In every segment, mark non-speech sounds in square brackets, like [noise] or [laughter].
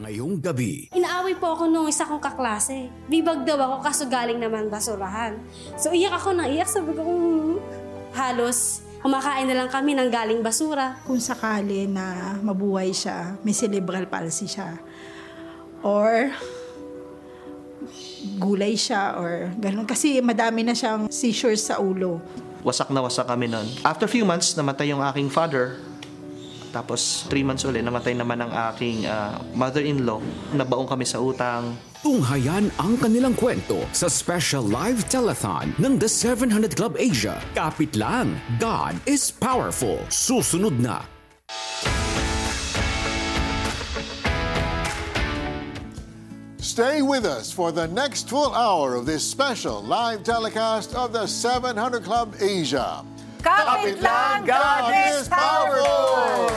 Ngayong gabi, Inaaway po ako nung isa kong kaklase. Bibag daw ako kaso galing naman basurahan. So iyak ako nang iyak. Sabi ko, "Hmm." halos kumakain na lang kami ng galing basura. kung sakali na mabuhay siya, may cerebral palsy siya, or gulay siya, or ganun. Kasi madami na siyang seizures sa ulo. Wasak na wasak kami nun. After few months, namatay yung aking father. Tapos, three months ulit, namatay naman ang aking ah, mother-in-law. Nabaong kami sa utang. tunghayan ang kanilang kwento sa special live telethon ng The 700 Club Asia. Kapit lang, God is powerful. Susunod na. Stay with us for the next full hour of this special live telecast of the 700 Club Asia. Kapit lang, God is powerful!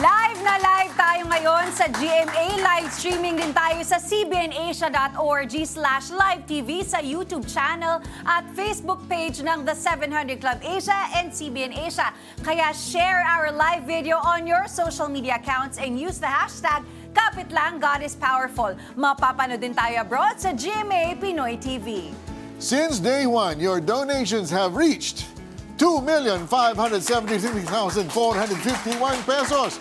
Live na live tayo ngayon sa GMA. Live streaming din tayo sa cbnasia.org slash live TV sa YouTube channel at Facebook page ng The 700 Club Asia and CBN Asia. Kaya share our live video on your social media accounts and use the hashtag Kapit lang, God is powerful. Mapapanood din tayo abroad sa GMA Pinoy TV. Since day one, your donations have reached 2,573,451 pesos.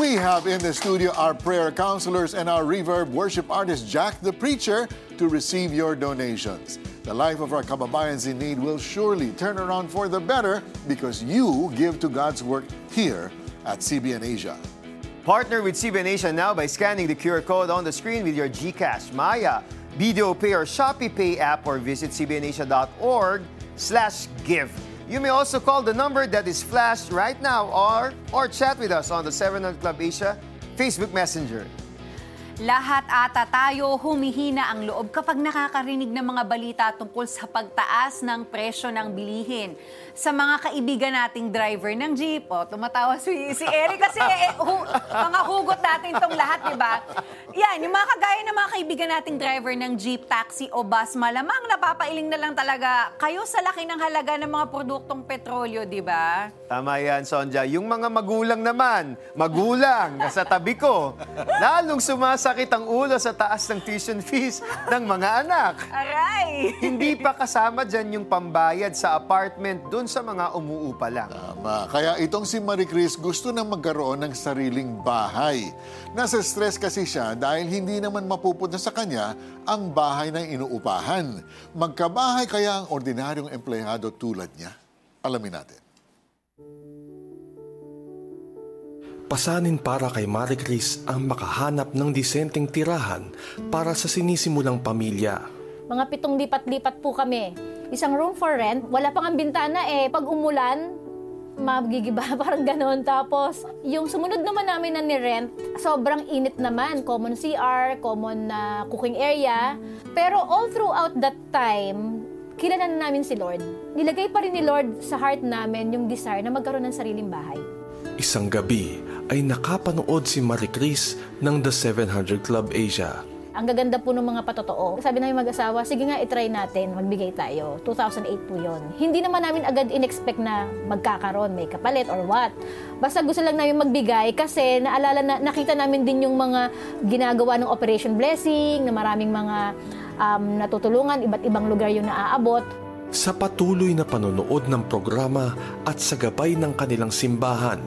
We have in the studio our prayer counselors and our reverb worship artist Jack the Preacher to receive your donations. The life of our kababayans in need will surely turn around for the better because you give to God's work here at CBN Asia. Partner with CBN Asia now by scanning the QR code on the screen with your GCash, Maya, Video Pay, or Shopee Pay app or visit cbnasia.org slash give. You may also call the number that is flashed right now or, or chat with us on the 700 Club Asia Facebook Messenger. Lahat ata tayo humihina ang loob kapag nakakarinig ng mga balita tungkol sa pagtaas ng presyo ng bilihin. Sa mga kaibigan nating driver ng jeep, oh, tumatawa si, si Eric kasi eh, hu- mga hugot natin tong lahat, di ba? Yan, yung mga kagaya ng mga kaibigan nating driver ng jeep, taxi o bus, malamang napapailing na lang talaga kayo sa laki ng halaga ng mga produktong petrolyo, di ba? Tama yan, Sonja. Yung mga magulang naman, magulang, sa tabi ko, lalong sumasakit ang ulo sa taas ng tuition fees [laughs] ng mga anak. Aray! Hindi pa kasama dyan yung pambayad sa apartment dun sa mga umuupa lang. Tama. Kaya itong si Marie Chris gusto na magkaroon ng sariling bahay. Nasa stress kasi siya dahil hindi naman mapupunta sa kanya ang bahay na inuupahan. Magkabahay kaya ang ordinaryong empleyado tulad niya? Alamin natin. Pasanin para kay Marie Chris ang makahanap ng disenteng tirahan para sa sinisimulang pamilya. Mga pitong lipat-lipat po kami. Isang room for rent, wala pang ang bintana eh. Pag umulan, magigiba, [laughs] parang ganon. Tapos, yung sumunod naman namin na ni-rent, sobrang init naman. Common CR, common na cooking area. Pero all throughout that time, kilala na namin si Lord. Nilagay pa rin ni Lord sa heart namin yung desire na magkaroon ng sariling bahay. Isang gabi ay nakapanood si Marie Chris ng The 700 Club Asia. Ang gaganda po ng mga patotoo. Sabi namin mag-asawa, sige nga, itry natin, magbigay tayo. 2008 po yon. Hindi naman namin agad in-expect na magkakaroon, may kapalit or what. Basta gusto lang namin magbigay kasi naalala na, nakita namin din yung mga ginagawa ng Operation Blessing, na maraming mga um, natutulungan, iba't ibang lugar yung naaabot. Sa patuloy na panonood ng programa at sa gabay ng kanilang simbahan,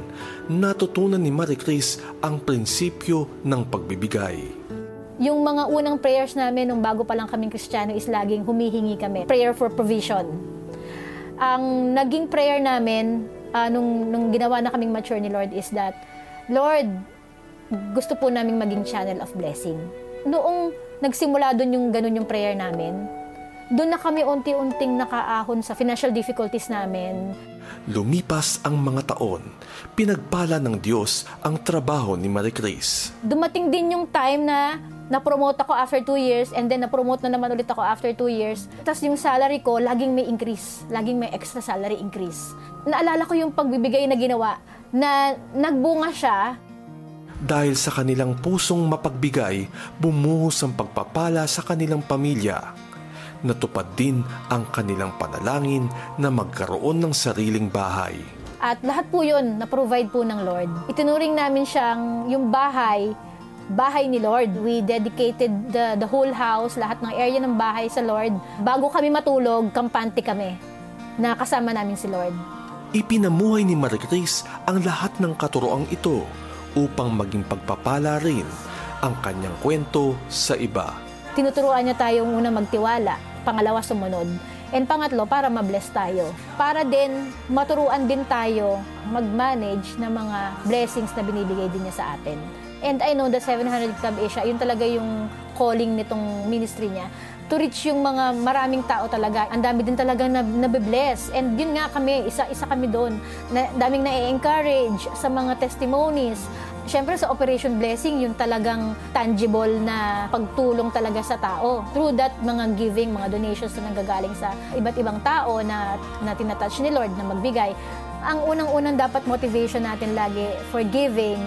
natutunan ni Marie Chris ang prinsipyo ng pagbibigay. Yung mga unang prayers namin nung bago pa lang kaming Kristiyano is laging humihingi kami. Prayer for provision. Ang naging prayer namin ah, nung, nung ginawa na kaming mature ni Lord is that, Lord, gusto po naming maging channel of blessing. Noong nagsimula doon yung ganun yung prayer namin, doon na kami unti-unting nakaahon sa financial difficulties namin. Lumipas ang mga taon, pinagpala ng Diyos ang trabaho ni Marie Chris. dumating din yung time na na-promote ako after two years and then na-promote na naman ulit ako after two years. Tapos yung salary ko, laging may increase. Laging may extra salary increase. Naalala ko yung pagbibigay na ginawa na nagbunga siya Dahil sa kanilang pusong mapagbigay, bumuhos ang pagpapala sa kanilang pamilya. Natupad din ang kanilang panalangin na magkaroon ng sariling bahay. at lahat po yun na-provide po ng Lord. Itinuring namin siyang yung bahay bahay ni Lord. We dedicated the, the whole house, lahat ng area ng bahay sa Lord. Bago kami matulog, kampante kami na kasama namin si Lord. Ipinamuhay ni Marie ang lahat ng katuroang ito upang maging pagpapala rin ang kanyang kwento sa iba. Tinuturuan niya tayong una magtiwala, pangalawa sumunod, and pangatlo para mabless tayo. Para din maturuan din tayo mag-manage ng mga blessings na binibigay din niya sa atin. And I know the 700 Club Asia, yun talaga yung calling nitong ministry niya to reach yung mga maraming tao talaga. Ang dami din talaga na nabibless. And yun nga kami, isa-isa kami doon. Na, daming na-encourage sa mga testimonies. Siyempre sa Operation Blessing, yung talagang tangible na pagtulong talaga sa tao. Through that, mga giving, mga donations na nanggagaling sa iba't ibang tao na, na tinatouch ni Lord na magbigay. Ang unang-unang dapat motivation natin lagi for giving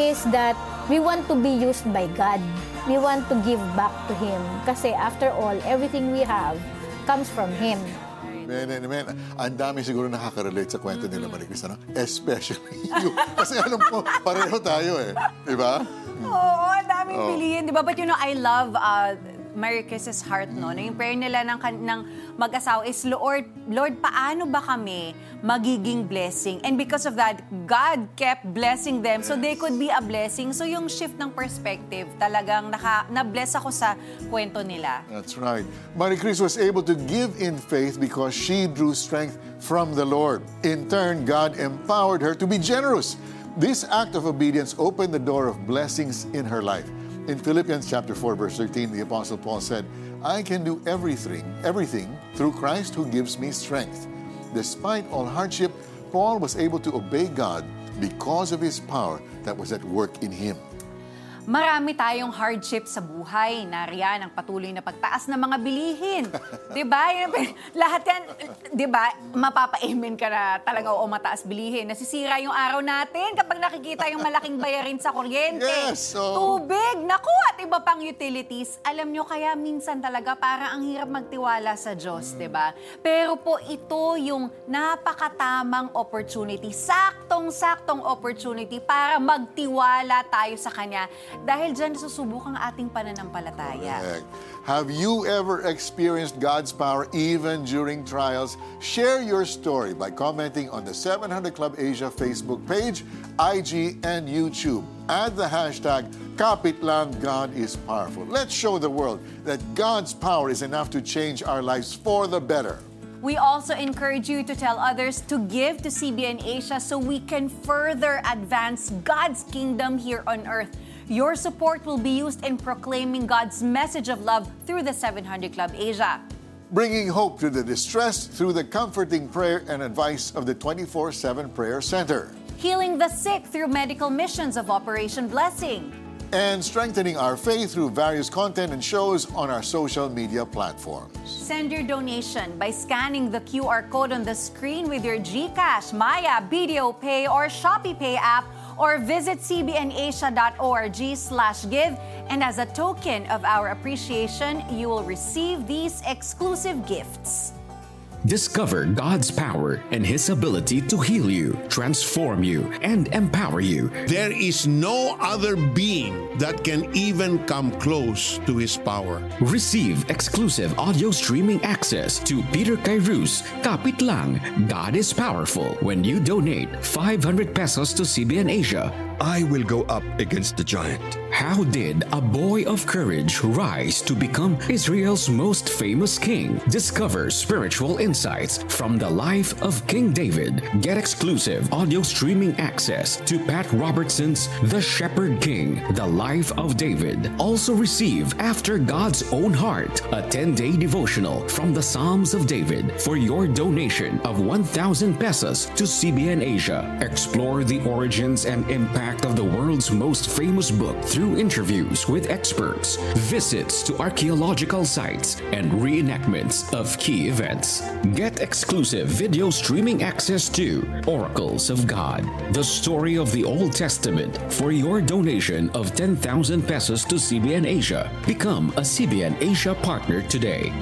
is that we want to be used by God. We want to give back to Him. Kasi after all, everything we have comes from Him. Amen, amen. Ang dami siguro nakaka-relate sa kwento nila, Marie Cris, ano? Especially [laughs] you. Kasi alam ko, pareho tayo eh. Di ba? Oo, ang daming Oh. piliin, di ba? But you know, I love uh, Mary Chris's heart, no? Na yung prayer nila ng, ng mag-asawa is, Lord, Lord, paano ba kami magiging blessing? And because of that, God kept blessing them so they could be a blessing. So yung shift ng perspective, talagang naka, na-bless ako sa kwento nila. That's right. Marie Chris was able to give in faith because she drew strength from the Lord. In turn, God empowered her to be generous. This act of obedience opened the door of blessings in her life. In Philippians chapter 4 verse 13, the apostle Paul said, "I can do everything, everything through Christ who gives me strength." Despite all hardship, Paul was able to obey God because of his power that was at work in him. Marami tayong hardship sa buhay. Nariyan ang patuloy na pagtaas ng mga bilihin. [laughs] 'Di ba? Lahat yan, 'di ba? Mapapa-amen ka na talaga o mataas bilihin. Nasisira yung araw natin kapag nakikita yung malaking [laughs] bayarin sa kuryente. Yes, oo. Tubig, naku, at iba pang utilities. Alam nyo, kaya minsan talaga para ang hirap magtiwala sa Diyos, 'di ba? Pero po ito yung napakatamang opportunity, saktong-saktong opportunity para magtiwala tayo sa Kanya dahil dyan susubok ang ating pananampalataya. Correct. Have you ever experienced God's power even during trials? Share your story by commenting on the 700 Club Asia Facebook page, IG, and YouTube. Add the hashtag Kapitlang God is powerful. Let's show the world that God's power is enough to change our lives for the better. We also encourage you to tell others to give to CBN Asia so we can further advance God's kingdom here on earth. Your support will be used in proclaiming God's message of love through the 700 Club Asia. Bringing hope to the distressed through the comforting prayer and advice of the 24 7 Prayer Center. Healing the sick through medical missions of Operation Blessing. And strengthening our faith through various content and shows on our social media platforms. Send your donation by scanning the QR code on the screen with your GCash, Maya, Video Pay, or Shopee Pay app, or visit cbnasia.org slash give. And as a token of our appreciation, you will receive these exclusive gifts. Discover God's power and His ability to heal you, transform you, and empower you. There is no other being that can even come close to His power. Receive exclusive audio streaming access to Peter Kairu's Kapit Lang, God is Powerful when you donate 500 pesos to CBN Asia. I will go up against the giant. How did a boy of courage rise to become Israel's most famous king? Discover spiritual insights from the life of King David. Get exclusive audio streaming access to Pat Robertson's The Shepherd King, The Life of David. Also receive After God's Own Heart, a 10-day devotional from the Psalms of David for your donation of 1,000 pesos to CBN Asia. Explore the origins and impact of the world's most famous book through interviews with experts, visits to archaeological sites, and reenactments of key events. Get exclusive video streaming access to Oracles of God, the story of the Old Testament for your donation of 10,000 pesos to CBN Asia. Become a CBN Asia partner today.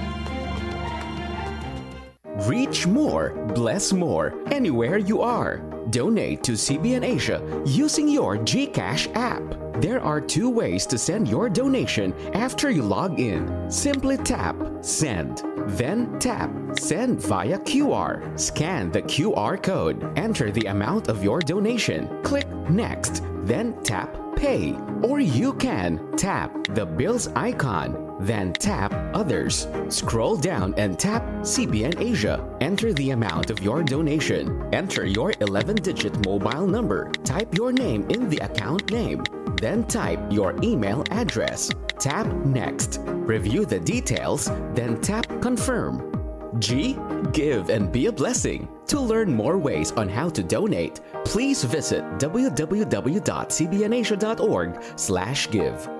Reach more, bless more, anywhere you are. Donate to CBN Asia using your GCash app. There are two ways to send your donation after you log in. Simply tap Send. Then tap Send via QR. Scan the QR code. Enter the amount of your donation. Click Next. Then tap Pay. Or you can tap the bills icon. Then tap Others. Scroll down and tap CBN Asia. Enter the amount of your donation. Enter your 11 digit mobile number. Type your name in the account name. Then type your email address. Tap Next. Review the details, then tap Confirm. G. Give and be a blessing. To learn more ways on how to donate, please visit www.cbnasia.org/give.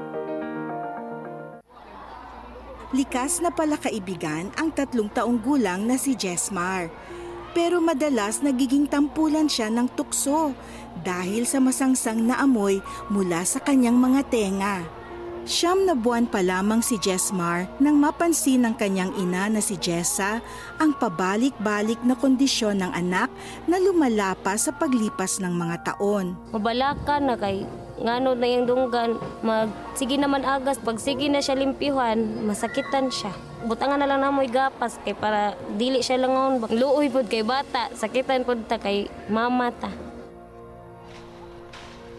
Likas na pala kaibigan ang tatlong taong gulang na si Jesmar. Pero madalas nagiging tampulan siya ng tukso dahil sa masangsang na amoy mula sa kanyang mga tenga. Siyam na buwan pa lamang si Jesmar nang mapansin ng kanyang ina na si Jessa ang pabalik-balik na kondisyon ng anak na lumala pa sa paglipas ng mga taon. Mabalaka na kay ngano na yung dunggan. Mag sige naman agas. Pag sige na siya limpihan masakitan siya. Butangan na lang na mo'y gapas kay para dili siya langon. Luoy pod kay bata sakitan pod ta kay mama ta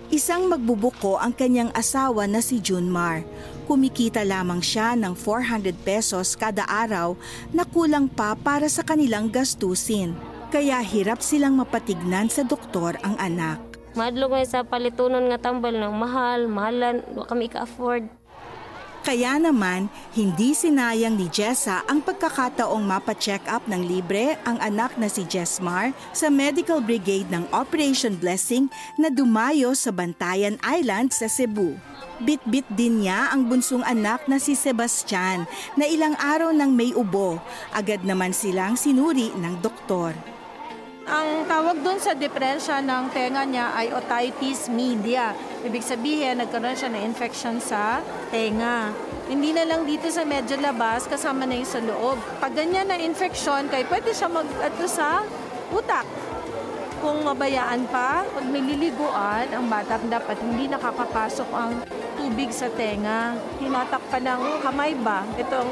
Isang magbubuko ang kanyang asawa na si Junmar. Kumikita lamang siya ng 400 pesos kada araw na kulang pa para sa kanilang gastusin. Kaya hirap silang mapatignan sa doktor ang anak. madlo nga sa palitunon nga tambal ng mahal mahalan kami ka-afford Kaya naman, hindi sinayang ni Jessa ang pagkakataong mapacheck up ng libre ang anak na si Jessmar sa Medical Brigade ng Operation Blessing na dumayo sa Bantayan Island sa Cebu. Bit-bit din niya ang bunsong anak na si Sebastian na ilang araw nang may ubo. Agad naman silang sinuri ng doktor. Ang tawag doon sa depresya ng tenga niya ay otitis media. Ibig sabihin, nagkaroon siya ng infection sa tenga. Hindi na lang dito sa medyo labas, kasama na yung sa loob. Pag ganyan na infection, kay pwede siya mag ato sa utak. Kung mabayaan pa, pag nililiguan, ang bata dapat hindi nakakapasok ang tubig sa tenga. Hinatakpan ng kamay ba? Itong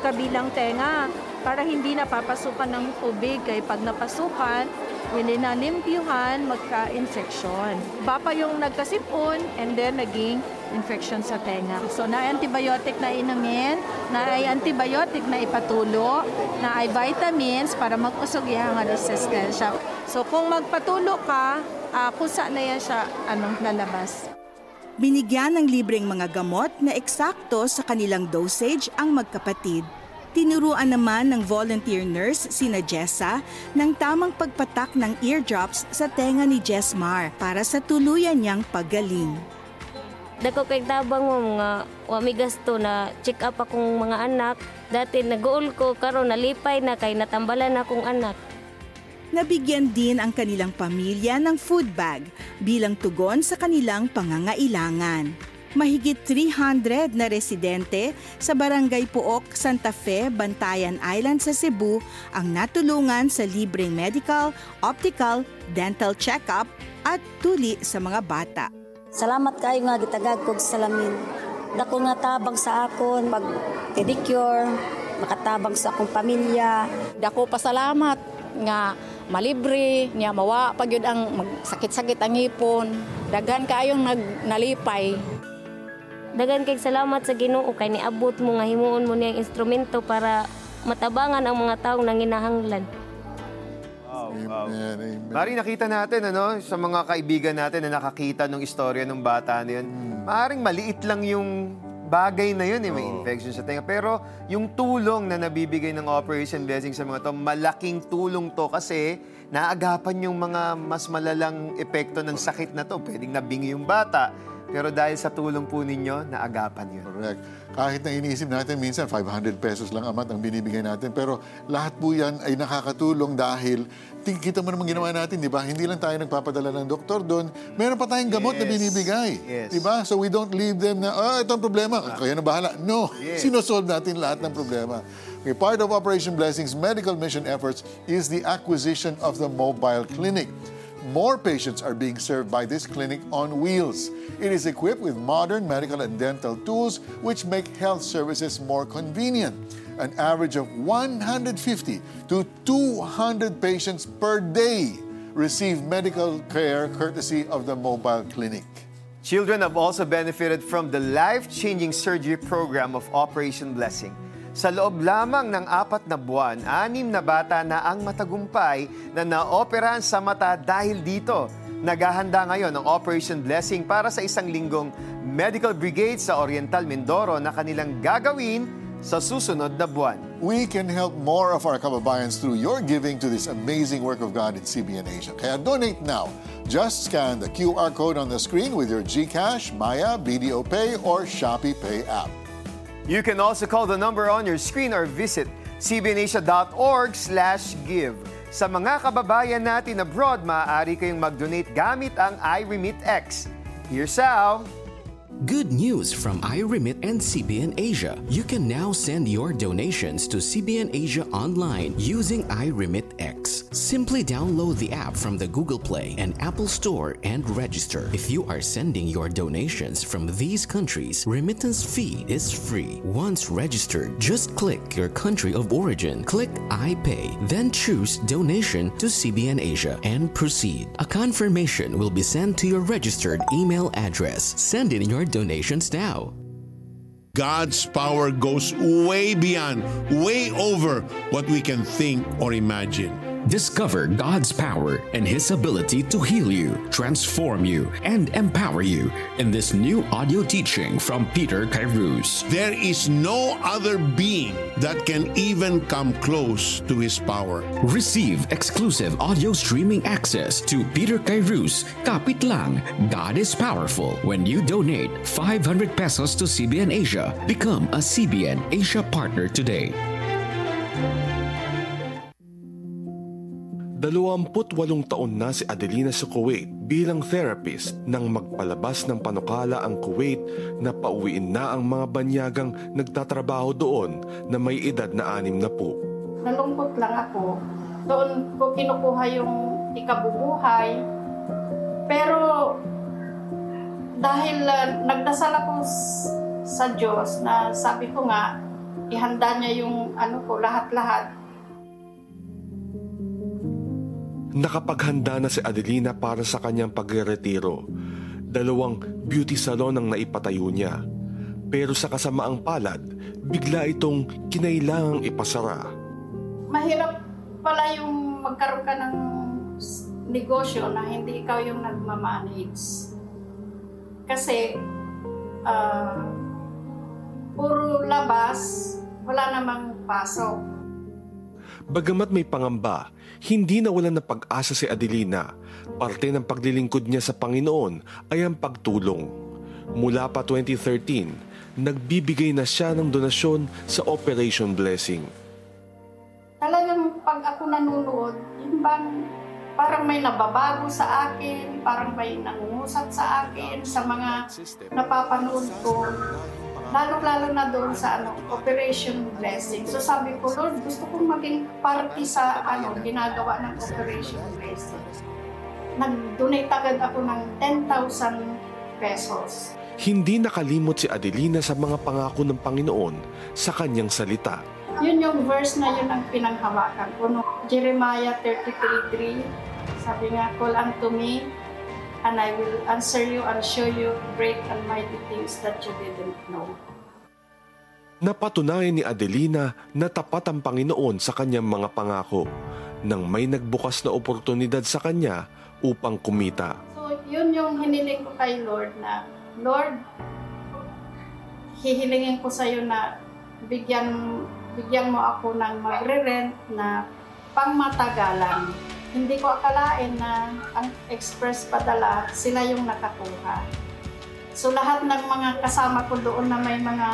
kabilang tenga para hindi napapasukan ng tubig. Kaya pag napasukan, hindi na limpyuhan, magka-infection. Iba pa yung nagkasipon and then naging infection sa tenga. So na antibiotic na inumin, na ay antibiotic na ipatulo, na ay vitamins para mag-usog yung resistensya. So kung magpatulo ka, uh, kusa na yan siya anong lalabas. Binigyan ng libreng mga gamot na eksakto sa kanilang dosage ang magkapatid. Tinuruan naman ng volunteer nurse sina Jessa ng tamang pagpatak ng eardrops sa tenga ni Jessmar para sa tuluyan niyang paggaling. Dako kay tabang mo mga wami gasto na check up akong mga anak. Dati nag-uol ko karon nalipay na kay natambalan akong anak. Nabigyan din ang kanilang pamilya ng food bag bilang tugon sa kanilang pangangailangan. Mahigit 300 na residente sa Barangay Puok, Santa Fe, Bantayan Island sa Cebu ang natulungan sa libreng medical, optical, dental check-up at tuli sa mga bata. Salamat kayo nga gitagag kog salamin. Dako nga tabang sa akon pag pedicure, makatabang sa akong pamilya. Dako pasalamat nga malibre, niya mawa pag yun ang sakit-sakit ang ipon. Daghan kaayong nag nalipay. Dagan kay salamat sa Ginoo kay niabot mo nga himuon mo niyang instrumento para matabangan ang mga taong nanginahanglan. Wow, wow. Mari nakita natin ano sa mga kaibigan natin na nakakita ng istorya ng bata na yun. Maaring maliit lang yung bagay na yun, eh, may infection sa tenga. Pero yung tulong na nabibigay ng Operation Blessing sa mga to, malaking tulong to kasi naagapan yung mga mas malalang epekto ng sakit na to. Pwedeng nabingi yung bata, pero dahil sa tulong po ninyo, naagapan yun. Correct. Kahit na iniisip natin minsan 500 pesos lang amat ang binibigay natin, pero lahat po yan ay nakakatulong dahil kita mo naman ginawa natin, di ba? Hindi lang tayo nagpapadala ng doktor doon. Meron pa tayong gamot na Yes. binibigay. Yes. Di ba? So we don't leave them na, ah, ito ang problema. Kaya na bahala. No. Yes. Sinosolve natin lahat ng problema. Okay, part of Operation Blessing's medical mission efforts is the acquisition of the mobile clinic. More patients are being served by this clinic on wheels. It is equipped with modern medical and dental tools which make health services more convenient. An average of 150 to 200 patients per day receive medical care courtesy of the mobile clinic. Children have also benefited from the life-changing surgery program of Operation Blessing. Sa loob lamang ng apat na buwan, anim na bata na ang matagumpay na naoperahan sa mata dahil dito. Naghahanda ngayon ang Operation Blessing para sa isang linggong medical brigade sa Oriental Mindoro na kanilang gagawin sa susunod na buwan. We can help more of our kababayans through your giving to this amazing work of God in CBN Asia. Kaya donate now. Just scan the QR code on the screen with your GCash, Maya, BDO Pay, or Shopee Pay app. You can also call the number on your screen or visit cbnasia.org slash give. Sa mga kababayan natin abroad, maaari kayong mag-donate gamit ang iRemitX. Here's how. Good news from iRemit and CBN Asia. You can now send your donations to CBN Asia online using iRemit X. Simply download the app from the Google Play and Apple Store and register. If you are sending your donations from these countries, remittance fee is free. Once registered, just click your country of origin, click I pay, then choose donation to CBN Asia and proceed. A confirmation will be sent to your registered email address. Send in your donations now. God's power goes way beyond, way over what we can think or imagine. Discover God's power and His ability to heal you, transform you, and empower you in this new audio teaching from Peter Kairos. There is no other being that can even come close to His power. Receive exclusive audio streaming access to Peter Kairos Kapit Lang, God is Powerful. When you donate 500 pesos to CBN Asia, become a CBN Asia partner today. 28 taon na si Adelina sa Kuwait bilang therapist nang magpalabas ng panukala ang Kuwait na pauwiin na ang mga banyagang nagtatrabaho doon na may edad na anim na po. Nalungkot lang ako. Doon ko kinukuha yung ikabubuhay. Pero dahil uh, nagdasal ako sa Diyos na sabi ko nga, ihanda niya yung ano ko, lahat-lahat. Nakapaghanda na si Adelina para sa kanyang pagre-retiro. Dalawang beauty salon ang naipatayo niya. Pero sa kasamaang palad, bigla itong kinailangang ipasara. Mahirap pala yung magkaroon ka ng negosyo na hindi ikaw yung nagmamanage. Kasi, ah, puro labas, wala namang pasok. Bagamat may pangamba, hindi nawalan ng pag-asa si Adelina. Parte ng paglilingkod niya sa Panginoon ay ang pagtulong. Mula pa 2013, nagbibigay na siya ng donasyon sa Operation Blessing. Talagang pag ako nanonood, yung bang parang may nababago sa akin, parang may nangungusap sa akin, sa mga napapanood ko. Lalo-lalo na doon sa ano, Operation Blessing. So sabi ko, Lord, gusto kong maging party sa ano, ginagawa ng Operation Blessing. Nag-donate agad ako ng 10,000 pesos. Hindi nakalimot si Adelina sa mga pangako ng Panginoon sa kanyang salita. Yun yung verse na yun ang pinanghawakan ko. No? Jeremiah 33.3 Sabi nga, Call unto me, and I will answer you and show you great and mighty things that you didn't know. Napatunayan ni Adelina na tapat ang Panginoon sa kanyang mga pangako nang may nagbukas na oportunidad sa kanya upang kumita. So, yun yung hiniling ko kay Lord na, Lord, hihilingin ko sa iyo na bigyan bigyan mo ako ng magre-rent na pangmatagalan. Hindi ko akalain na ang express padala, sila yung nakakuha. So lahat ng mga kasama ko doon na may mga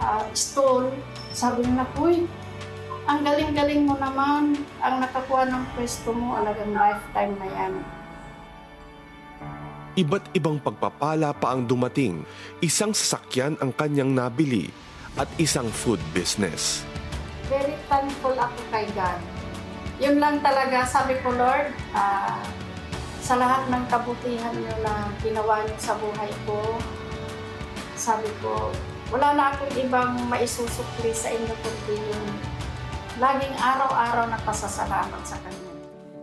uh, stall, sabi nila, Uy, ang galing-galing mo naman. Ang nakakuha ng pwesto mo, alagang lifetime na yan. Iba't ibang pagpapala pa ang dumating. Isang sasakyan ang kanyang nabili at isang food business. Very thankful ako kay God. Yun lang talaga, sabi ko, Lord, ah, sa lahat ng kabutihan niyo na ginawa niyo sa buhay ko. Sabi ko, wala na akong ibang maisusukli sa inyo kundi yung laging araw-araw na pasasalamat sa Kanya.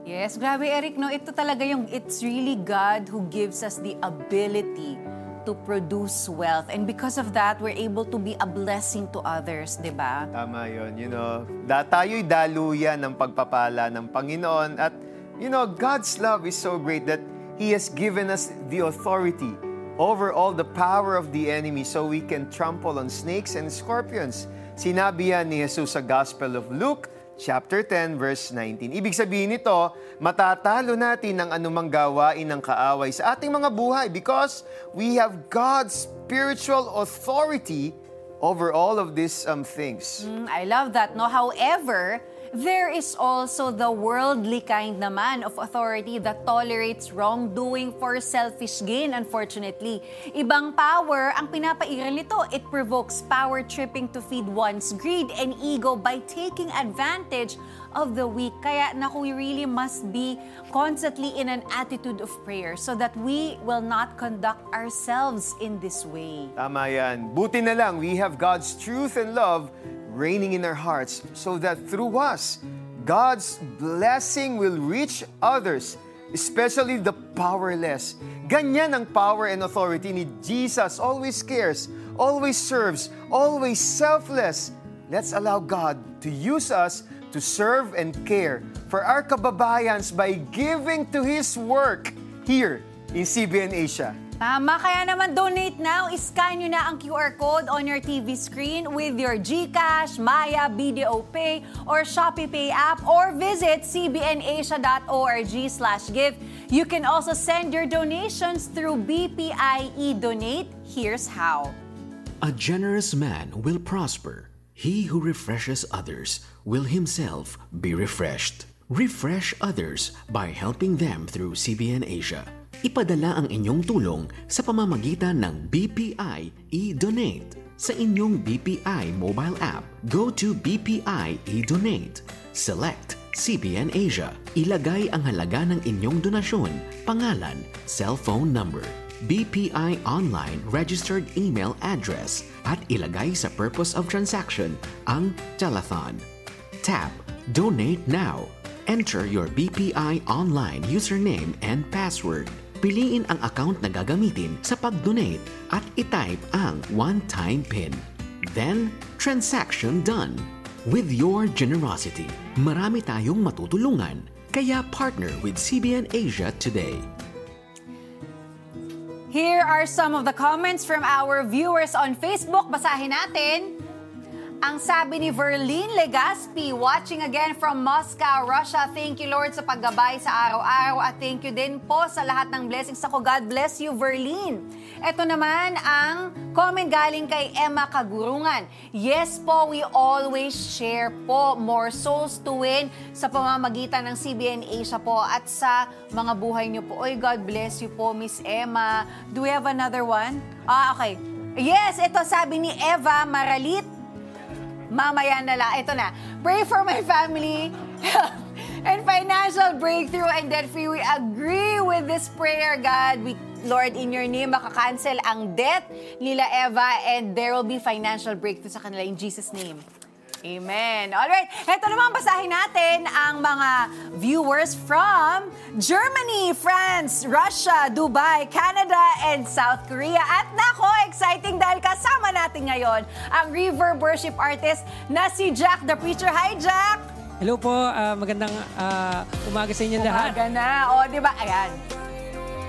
Yes, grabe Eric, no? Ito talaga yung, it's really God who gives us the ability to produce wealth. And because of that, we're able to be a blessing to others, di ba? Tama yun. You know, da, tayo'y daluyan ng pagpapala ng Panginoon. At, you know, God's love is so great that He has given us the authority over all the power of the enemy so we can trample on snakes and scorpions. Sinabi yan ni Jesus sa Gospel of Luke, chapter 10, verse 19. Ibig sabihin nito, matatalo natin ang anumang gawain ng kaaway sa ating mga buhay because we have God's spiritual authority over all of these um, things. Mm, I love that, no? However, there is also the worldly kind naman of authority that tolerates wrongdoing for selfish gain, unfortunately. Ibang power ang pinapairal nito. It provokes power tripping to feed one's greed and ego by taking advantage of the weak. Kaya naku, we really must be constantly in an attitude of prayer so that we will not conduct ourselves in this way. Tama yan. Buti na lang, we have God's truth and love reigning in our hearts so that through us, God's blessing will reach others, especially the powerless. Ganyan ang power and authority ni Jesus. Always cares, always serves, always selfless. Let's allow God to use us to serve and care for our kababayans by giving to His work here in CBN Asia. Tama, kaya naman donate now. Iscan nyo na ang QR code on your TV screen with your GCash, Maya, BDO Pay, or Shopee Pay app or visit cbnasia.org slash give. You can also send your donations through BPI Donate. Here's how. A generous man will prosper. He who refreshes others will himself be refreshed. Refresh others by helping them through CBN Asia. Ipadala ang inyong tulong sa pamamagitan ng BPI e-donate. Sa inyong BPI mobile app, go to BPI e-donate. Select CBN Asia. Ilagay ang halaga ng inyong donasyon, pangalan, cellphone number, BPI online registered email address at ilagay sa purpose of transaction ang telethon. Tap Donate Now. Enter your BPI online username and password. Piliin ang account na gagamitin sa pag-donate at itype ang one-time PIN. Then, transaction done. With your generosity, marami tayong matutulungan. Kaya partner with CBN Asia today. Here are some of the comments from our viewers on Facebook. Basahin natin. Ang sabi ni Verlene Legaspi, watching again from Moscow, Russia. Thank you, Lord, sa paggabay sa araw-araw at thank you din po sa lahat ng blessings ako. God bless you, Verlene. Ito naman ang comment galing kay Emma Kagurungan. Yes po, we always share po more souls to win sa pamamagitan ng CBN Asia po at sa mga buhay niyo po. Oy, God bless you po, Miss Emma. Do we have another one? Ah, okay. Yes, ito sabi ni Eva Maralit mamaya na lang. Ito na. Pray for my family [laughs] and financial breakthrough and debt free. We agree with this prayer, God. We Lord, in your name, makakancel ang debt nila Eva and there will be financial breakthrough sa kanila in Jesus' name. Amen. Alright, eto naman basahin natin ang mga viewers from Germany, France, Russia, Dubai, Canada, and South Korea. At nako, exciting dahil kasama natin ngayon ang Reverb Worship Artist na si Jack the Preacher. Hi, Jack! Hello po, ah, magandang ah, umaga sa inyo lahat. Umaga na. O, di ba? Ayan.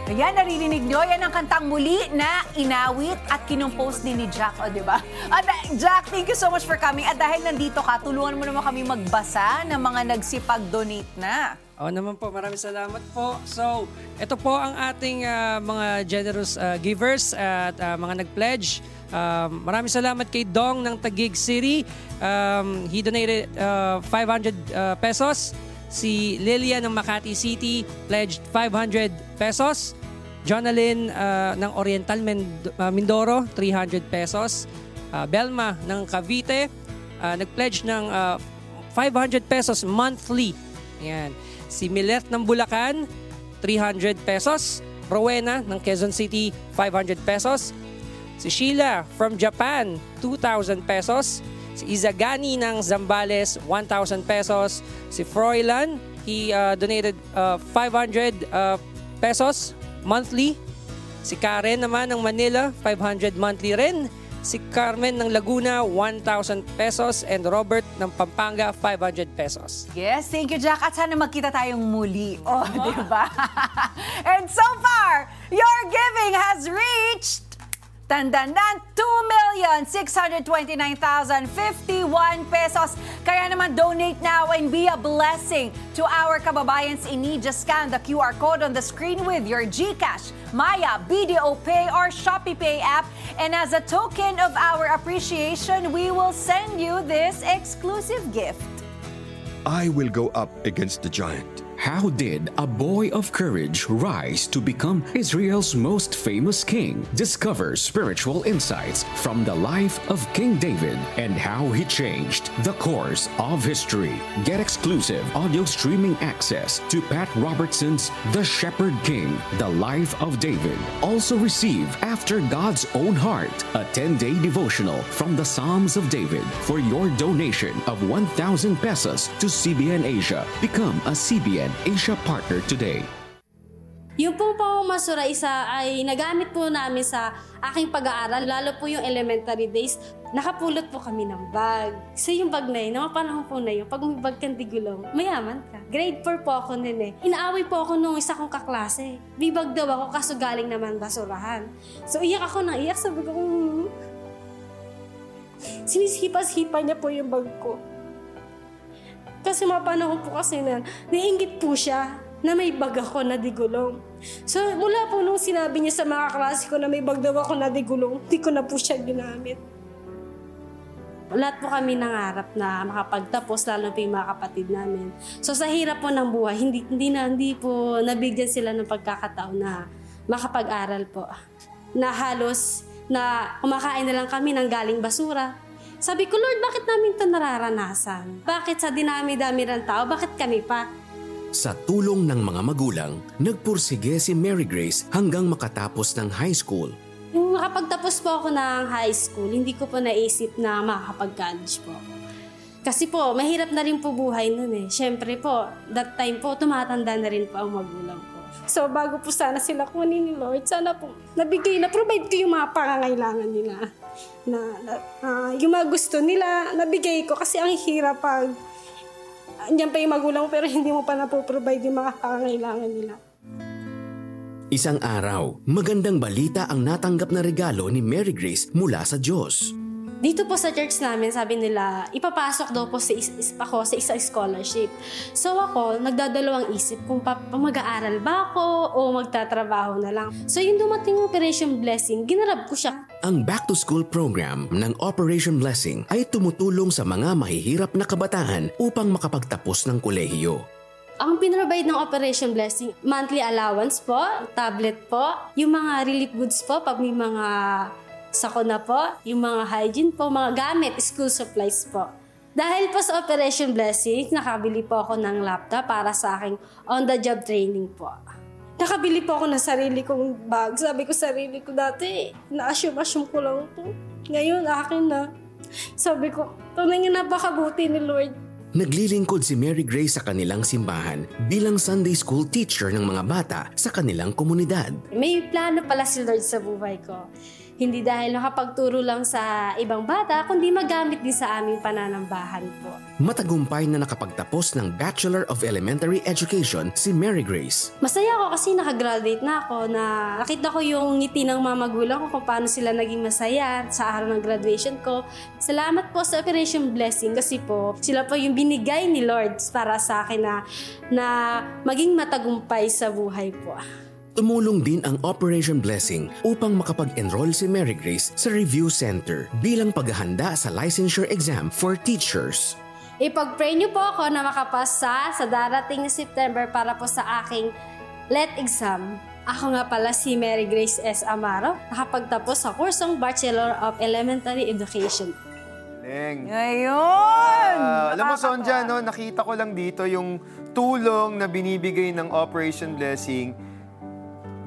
Ayan, naririnig nyo. Yan ang kantang muli na inawit at kinumpose din ni Jack. O, di ba? At uh, Jack, thank you so much for coming. At dahil nandito ka, tulungan mo naman kami magbasa ng mga nagsipag-donate na. Oo naman po, maraming salamat po. So, ito po ang ating ah, mga generous ah, givers at ah, mga nag-pledge. Um, maraming salamat kay Dong ng Taguig City. Um, he donated ah, 500 ah, pesos. Si Lilia ng Makati City pledged 500 pesos. Jonalyn ah, ng Oriental ah, Mindoro, 300 pesos. Ah, Belma ng Cavite, ah, nag-pledge ng ah, 500 pesos monthly. Yan. Si Milet ng Bulacan, 300 pesos. Rowena ng Quezon City, 500 pesos. Si Sheila from Japan, 2,000 pesos. Si Izagani ng Zambales, 1,000 pesos. Si Froilan, he uh, donated uh, 500 uh, pesos monthly. Si Karen naman ng Manila, 500 monthly rin. Si Carmen ng Laguna, 1,000 pesos. And Robert ng Pampanga, 500 pesos. Yes, thank you, Jack. At sana magkita tayong muli. Oh, [laughs] di ba? [laughs] And so far, your giving has reached Tandandan, 2,629,051 pesos. Kaya naman donate now and be a blessing to our kababayans in need. Just scan the QR code on the screen with your GCash, Maya, BDO Pay, or Shopee Pay app. And as a token of our appreciation, we will send you this exclusive gift. I will go up against the giant. How did a boy of courage rise to become Israel's most famous king? Discover spiritual insights from the life of King David and how he changed the course of history. Get exclusive audio streaming access to Pat Robertson's The Shepherd King, The Life of David. Also receive After God's Own Heart, a 10-day devotional from the Psalms of David for your donation of 1,000 pesos to CBN Asia. Become a CBN Asia partner today. Yung pong pamamasura isa ay nagamit po namin sa aking pag-aaral, lalo po yung elementary days. Nakapulot po kami ng bag. So yung bag na yun, na panahon po na yun, pag may bag kang digulong, mayaman ka. Grade 4 po ako nun eh. Inaaway po ako nung isa kong kaklase. May bag daw ako kaso galing naman basurahan. So iyak ako na iyak, sabi ko, "Hmm." sinisipas-hipa niya po yung bag ko. Kasi mga panahon po kasi na, nainggit po siya na may bag ako na digulong. So, mula po nung sinabi niya sa mga klase ko na may bag daw ako na digulong, hindi ko na po siya ginamit. Lahat po kami nangarap na makapagtapos, lalo pa yung mga kapatid namin. So sa hirap po ng buhay, hindi, hindi, na, hindi po nabigyan sila ng pagkakataon na makapag-aral po. Na halos na kumakain na lang kami ng galing basura. Sabi ko, Lord, bakit namin ito nararanasan? Bakit sa dinami-dami ng tao, bakit kami pa? Sa tulong ng mga magulang, nagpursige si Mary Grace hanggang makatapos ng high school. Nung nakapagtapos po ako ng high school, hindi ko po naisip na makakapag-college po ako. Kasi po, mahirap na rin po buhay nun eh. Siyempre po, that time po, tumatanda na rin po ang magulang ko. So, bago po sana sila kunin ni Lord, sana po, nabigay, na-provide ko yung mga pangangailangan nila. Na, na ah, yung mga gusto nila, nabigay ko. Kasi ang hirap pag, andyan pa yung magulang pero [laughs] hindi mo pa napoprovide yung mga pangangailangan nila. Isang araw, magandang balita ang natanggap na regalo ni Mary Grace mula sa Diyos. Dito po sa church namin, sabi nila, ipapasok daw po sa is, ako sa isa scholarship. So ako, nagdadalawang isip kung pa, mag-aaral ba ako o magtatrabaho na lang. So yung dumating Operation Blessing, ginarab ko siya. Ang Back to School program ng Operation Blessing ay tumutulong sa mga mahihirap na kabataan upang makapagtapos ng kolehiyo. Ang pinrovide ng Operation Blessing, monthly allowance po, tablet po, yung mga relief goods po, pag may mga sakuna po, yung mga hygiene po, mga gamit, school supplies po. Dahil po sa Operation Blessing, nakabili po ako ng laptop para sa aking on-the-job training po. Nakabili po ako ng sarili kong bag. Sabi ko sarili ko dati, na-assume-assume ko lang to. Ngayon, akin na. Sabi ko, tunay nga napakabuti ni Lord. Naglilingkod si Mary Grace sa kanilang simbahan bilang Sunday school teacher ng mga bata sa kanilang komunidad. May plano pala si Lord sa buhay ko. Hindi dahil nakapagturo lang sa ibang bata, kundi magamit din sa aming pananambahan po. Matagumpay na nakapagtapos ng Bachelor of Elementary Education si Mary Grace. Masaya ako kasi nakagraduate na ako na nakita ko yung ngiti ng mga magulang ko kung paano sila naging masaya sa araw ng graduation ko. Salamat po sa Operation Blessing kasi po sila po yung binigay ni Lord para sa akin na, na maging matagumpay sa buhay po. Tumulong din ang Operation Blessing upang makapag-enroll si Mary Grace sa Review Center bilang paghahanda sa licensure exam for teachers. Ipag-pray niyo po ako na makapasa sa darating na September para po sa aking LET exam. Ako nga pala si Mary Grace S. Amaro, nakapagtapos sa kursong Bachelor of Elementary Education. Galing. Ngayon! Ah, alam mo, Sonja, no, nakita ko lang dito yung tulong na binibigay ng Operation Blessing,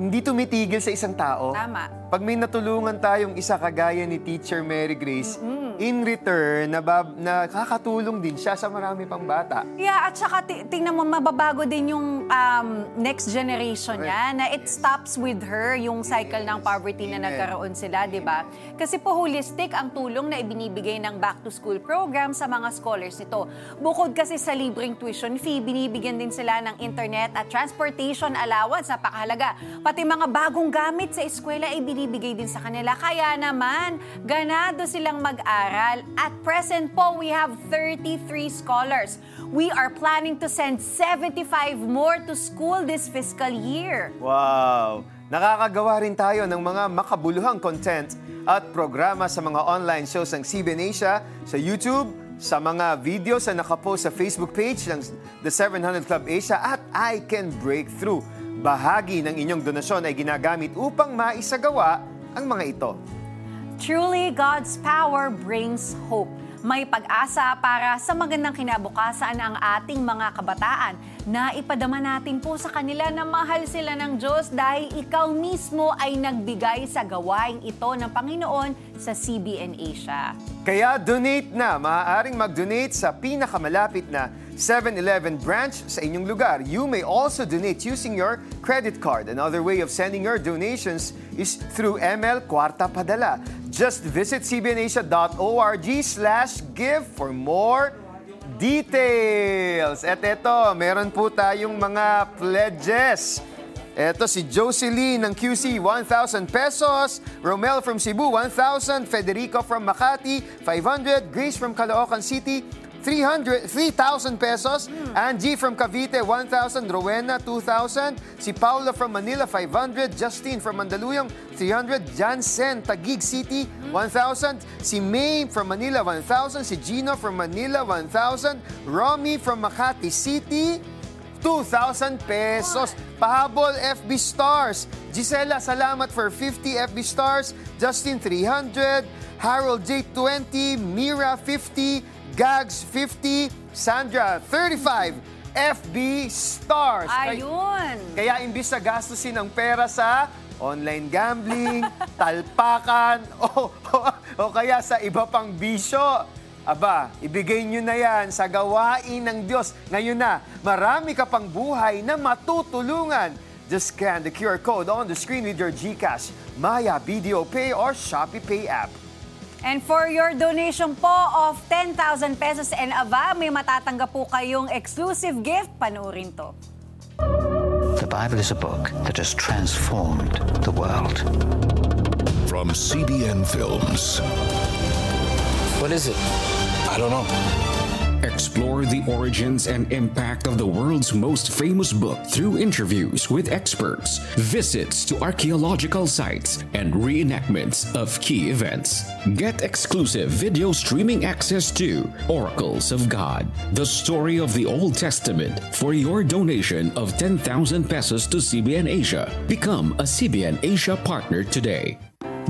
hindi tumitigil sa isang tao. Tama. Pag may natulungan tayong isa kagaya ni Teacher Mary Grace, in return, nabab- nakakatulong din siya sa marami pang bata. Yeah, at saka ti- tingnan mo, mababago din yung um, next generation niya na it stops with her, yung cycle ng poverty na Amen. nagkaroon sila, di ba? Kasi po holistic ang tulong na ibinibigay ng back to school program sa mga scholars nito. Bukod kasi sa libreng tuition fee, binibigyan din sila ng internet at transportation allowance, napakahalaga. Pati mga bagong gamit sa eskwela ay binibigay din sa kanila. Kaya naman, ganado silang mag-aral. At present po, we have 33 scholars. We are planning to send 75 more to school this fiscal year. Wow! Nakakagawa rin tayo ng mga makabuluhang content at programa sa mga online shows ng CBN Asia sa YouTube, sa mga videos na nakapost sa Facebook page ng The 700 Club Asia at I Can Break Through. Bahagi ng inyong donasyon ay ginagamit upang maisagawa ang mga ito. Truly, God's power brings hope. May pag-asa para sa magandang kinabukasan ang ating mga kabataan na ipadama natin po sa kanila na mahal sila ng Diyos dahil ikaw mismo ay nagbigay sa gawaing ito ng Panginoon sa CBN Asia. Kaya donate na. Maaaring mag-donate sa pinakamalapit na 7-Eleven branch sa inyong lugar. You may also donate using your credit card. Another way of sending your donations is through ML Kwarta Padala. Just visit cbnasia.org slash give for more details. At eto, meron po tayong mga pledges. Eto si Jocelyn ng QC, 1,000 pesos. Romel from Cebu, 1,000. Federico from Makati, 500. Grace from Caloocan City, 300, 3,000 pesos. Angie from Cavite, 1,000. Rowena, 2,000. Si Paula from Manila, 500. Justin from Mandaluyong, 300. Jansen, Taguig City, 1,000. Si May from Manila, 1,000. Si Gino from Manila, 1,000. Romy from Makati City, 2,000 pesos. Pahabol FB Stars. Gisela, salamat for 50 FB Stars. Justin, 300. Harold J, 20. Mira, 50. Gags, 50. Sandra, 35. FB Stars. Ayun! Kaya imbis na gastusin ang pera sa online gambling, [laughs] talpakan, o, o, o kaya sa iba pang bisyo, aba, ibigay nyo na yan sa gawain ng Diyos. Ngayon na, marami ka pang buhay na matutulungan. Just scan the QR code on the screen with your GCash, Maya, Video Pay, or Shopee Pay app. And for your donation po of 10,000 pesos and above, may matatanggap po kayong exclusive gift. Panoorin to. The Bible is a book that has transformed the world. From CBN Films. What is it? I don't know. Explore the origins and impact of the world's most famous book through interviews with experts, visits to archaeological sites, and reenactments of key events. Get exclusive video streaming access to Oracles of God, the story of the Old Testament for your donation of 10,000 pesos to CBN Asia. Become a CBN Asia partner today.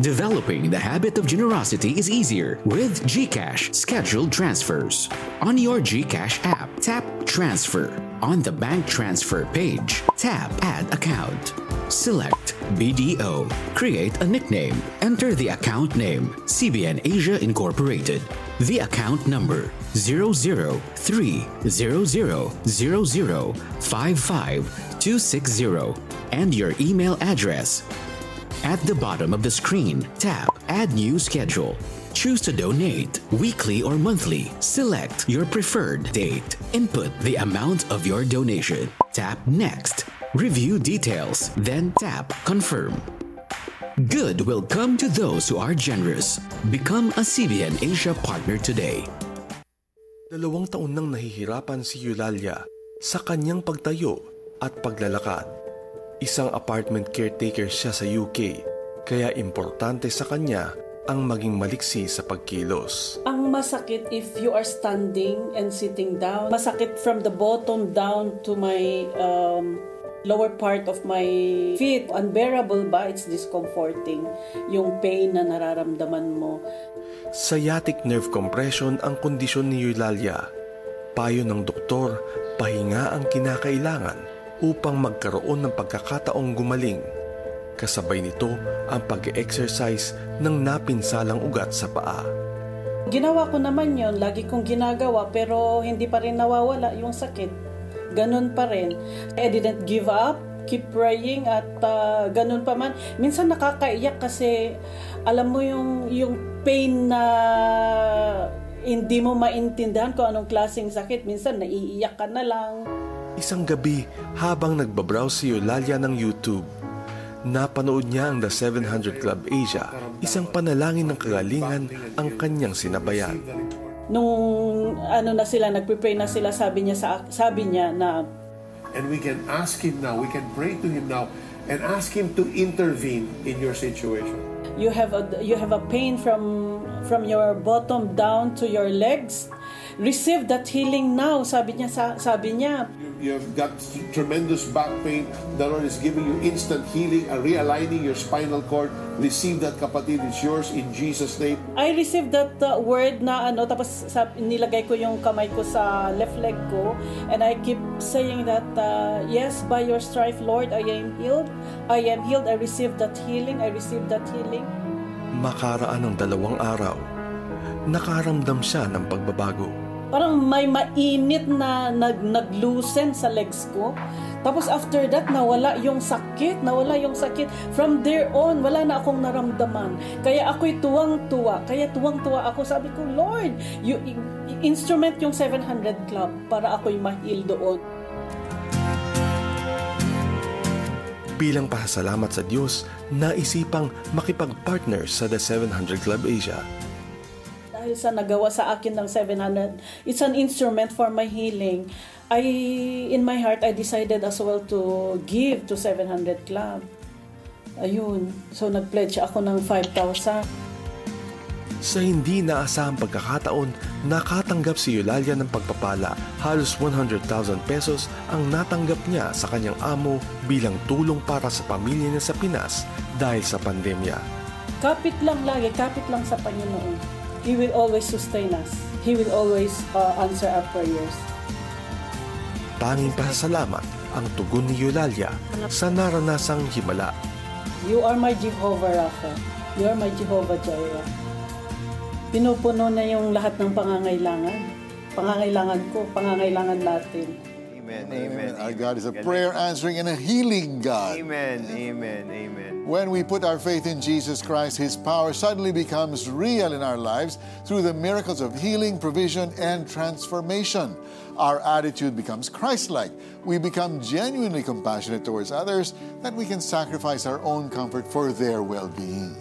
Developing the habit of generosity is easier with GCash scheduled transfers. On your GCash app, tap Transfer. On the bank transfer page, tap Add Account. Select BDO. Create a nickname. Enter the account name CBN Asia Incorporated. The account number 003000055 and your email address at the bottom of the screen, tap Add New Schedule. Choose to donate weekly or monthly. Select your preferred date. Input the amount of your donation. Tap Next. Review details. Then tap Confirm. Good will come to those who are generous. Become a CBN Asia partner today. Dalawang taon nang nahihirapan si Eulalia sa kanyang pagtayo at paglalakad. Isang apartment caretaker siya sa UK, kaya importante sa kanya ang maging maliksi sa pagkilos. Ang masakit if you are standing and sitting down. Masakit from the bottom down to my um, lower part of my feet. Unbearable ba? It's discomforting. Yung pain na nararamdaman mo. Sciatic nerve compression ang kondisyon ni Eulalia. Payo ng doktor, pahinga ang kinakailangan upang magkaroon ng pagkakataong gumaling. Kasabay nito ang pag-exercise ng napinsalang ugat sa paa. Ginawa ko naman yon, lagi kong ginagawa pero hindi pa rin nawawala yung sakit. Ganun pa rin. I didn't give up, keep praying at uh, ganun pa man. Minsan nakakaiyak kasi alam mo yung yung pain na hindi mo maintindihan kung anong klaseng sakit. Minsan naiiyak ka na lang. Isang gabi habang nagbabrowse si Eulalia ng YouTube, napanood niya ang The 700 Club Asia, isang panalangin ng kagalingan ang kanyang sinabayan. Nung ano na sila, nagpe-pray na sila, sabi niya sa sabi niya na And we can ask Him now, we can pray to Him now, and ask Him to intervene in your situation. you have a you have a pain from from your bottom down to your legs. Receive that healing now, sabi niya sa, sabi niya. You have got tremendous back pain. The Lord is giving you instant healing and realigning your spinal cord. Receive that kapatid. It's yours in Jesus' name. I received that uh, word na ano tapos sa, nilagay ko yung kamay ko sa left leg ko and I keep saying that uh, yes by your stripe Lord I am healed I am healed I received that healing I received that healing Makaraan ng dalawang araw, nakaramdam siya ng pagbabago. Parang may mainit na nag naglusen sa legs ko. Tapos after that nawala yung sakit nawala yung sakit. From there on wala na akong naramdaman. Kaya ako'y tuwang-tuwa. Kaya tuwang-tuwa ako. Sabi ko Lord you instrument yung 700 club para ako'y mahil doon. Bilang pasasalamat sa Diyos, naisipang makipag-partner sa The 700 Club Asia. Dahil sa nagawa sa akin ng 700 it's an instrument for my healing. I in my heart I decided as well to give to 700 club. Ayun. So nag-pledge ako ng 5,000 Sa hindi naasahang pagkakataon, nakatanggap si Eulalia ng pagpapala. Halos 100,000 pesos ang natanggap niya sa kanyang amo bilang tulong para sa pamilya niya sa Pinas dahil sa pandemya. kapit lang lagi kapit lang sa Panginoon He will always sustain us He will always uh, answer our prayers Tanging pasasalamat ang tugon ni Eulalia sa naranasang himala. You are my Jehovah Rapha. You are my Jehovah Jireh. Pinupuno na yung lahat ng pangangailangan. Pangangailangan ko, pangangailangan natin. Amen, amen. Our God is a prayer answering and a healing God. Amen, amen, amen. When we put our faith in Jesus Christ, His power suddenly becomes real in our lives through the miracles of healing, provision, and transformation. Our attitude becomes Christ like. We become genuinely compassionate towards others, that we can sacrifice our own comfort for their well being.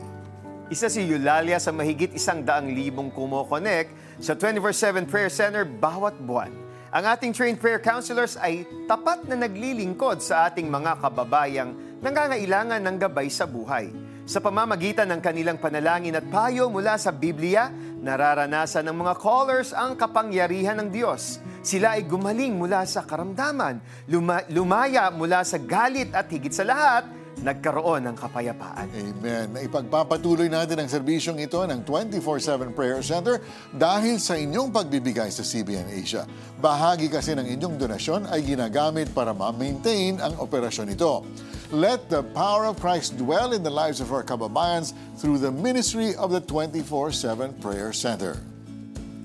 Isa si Eulalia sa mahigit isang daang libong kumo-connect sa 24-7 Prayer Center bawat buwan. Ang ating trained prayer counselors ay tapat na naglilingkod sa ating mga kababayang nangangailangan ng gabay sa buhay. Sa pamamagitan ng kanilang panalangin at payo mula sa Biblia, nararanasan ng mga callers ang kapangyarihan ng Diyos. Sila ay gumaling mula sa karamdaman, luma- lumaya mula sa galit at higit sa lahat, nagkaroon ng kapayapaan. Amen. Ipagpapatuloy natin ang serbisyong ito ng 24-7 Prayer Center dahil sa inyong pagbibigay sa CBN Asia. Bahagi kasi ng inyong donasyon ay ginagamit para ma-maintain ang operasyon ito. Let the power of Christ dwell in the lives of our kababayans through the ministry of the 24-7 Prayer Center.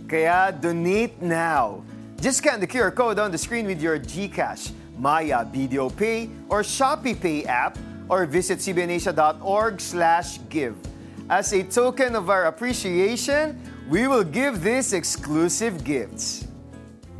Kaya donate now. Just scan the QR code on the screen with your GCash, Maya Video Pay, or Shopee Pay app, or visit cbnasia.org slash give. As a token of our appreciation, we will give these exclusive gifts.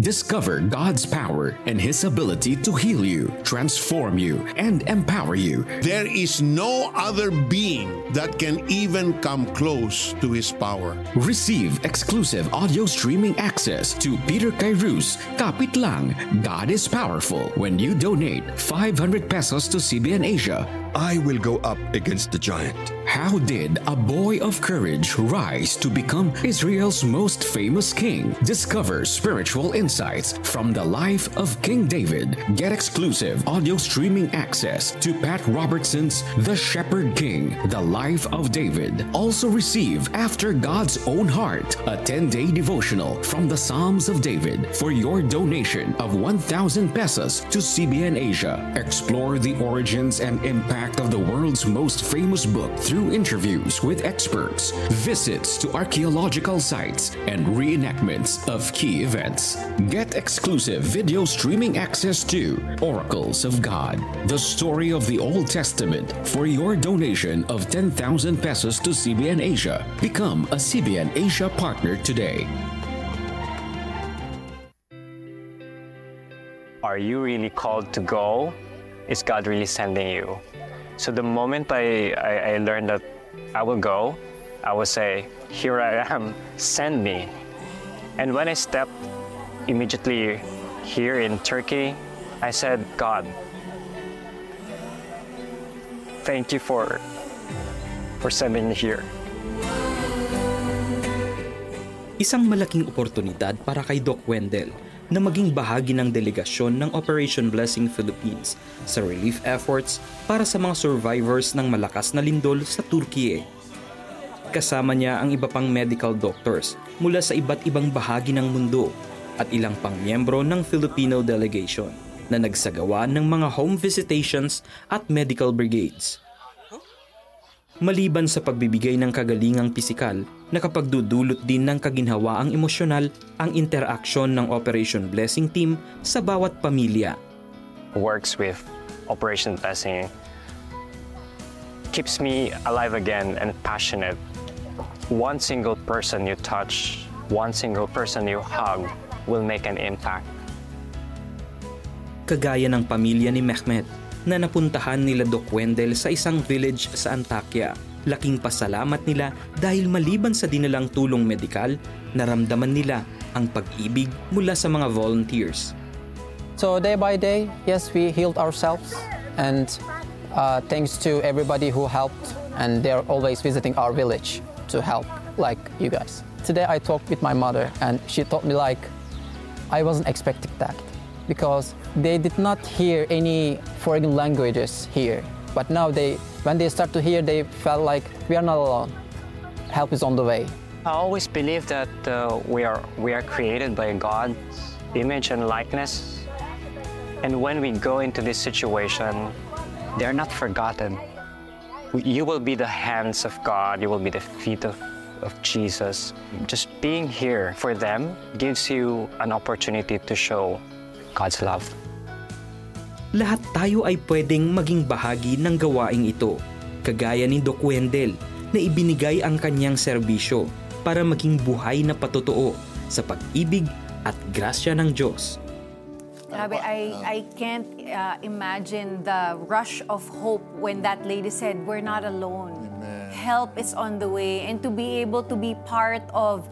Discover God's power and His ability to heal you, transform you, and empower you. There is no other being that can even come close to His power. Receive exclusive audio streaming access to Peter Kairou's Kapit Lang, God is Powerful when you donate 500 pesos to CBN Asia I will go up against the giant. How did a boy of courage rise to become Israel's most famous king? Discover spiritual insights from the life of King David. Get exclusive audio streaming access to Pat Robertson's The Shepherd King, The Life of David. Also receive After God's Own Heart, a 10-day devotional from the Psalms of David for your donation of 1,000 pesos to CBN Asia. Explore the origins and impact of the world's most famous book through interviews with experts, visits to archaeological sites, and reenactments of key events. Get exclusive video streaming access to Oracles of God, the story of the Old Testament for your donation of 10,000 pesos to CBN Asia. Become a CBN Asia partner today. Are you really called to go? Is God really sending you? So the moment I, I, I learned that I will go, I will say, Here I am, send me. And when I stepped immediately here in Turkey, I said, God, thank you for, for sending me here. Isang malaking oportunidad para kay Doc Wendell na maging bahagi ng delegasyon ng Operation Blessing Philippines sa relief efforts para sa mga survivors ng malakas na lindol sa Turkiye. Kasama niya ang iba pang medical doctors mula sa iba't ibang bahagi ng mundo at ilang pang miyembro ng Filipino delegation na nagsagawa ng mga home visitations at medical brigades. Maliban sa pagbibigay ng kagalingang pisikal, nakapagdudulot din ng kaginhawaang emosyonal ang interaksyon ng Operation Blessing Team sa bawat pamilya. Works with Operation Blessing keeps me alive again and passionate. One single person you touch, one single person you hug will make an impact. Kagaya ng pamilya ni Mehmet na napuntahan nila Doc Wendell sa isang village sa Antakya. Laking pasalamat nila dahil maliban sa dinalang tulong medikal, naramdaman nila ang pag-ibig mula sa mga volunteers. So day by day, yes, we healed ourselves and uh, thanks to everybody who helped and they're always visiting our village to help like you guys. Today I talked with my mother and she told me like I wasn't expecting that because they did not hear any foreign languages here. But now they, when they start to hear, they felt like we are not alone. Help is on the way. I always believe that uh, we are we are created by God's image and likeness, and when we go into this situation, they are not forgotten. You will be the hands of God. You will be the feet of of Jesus. Just being here for them gives you an opportunity to show God's love. Lahat tayo ay pwedeng maging bahagi ng gawaing ito, kagaya ni Doc Wendell na ibinigay ang kanyang serbisyo para maging buhay na patotoo sa pag-ibig at grasya ng Diyos. Grabe, I, I can't uh, imagine the rush of hope when that lady said, we're not alone. Help is on the way. And to be able to be part of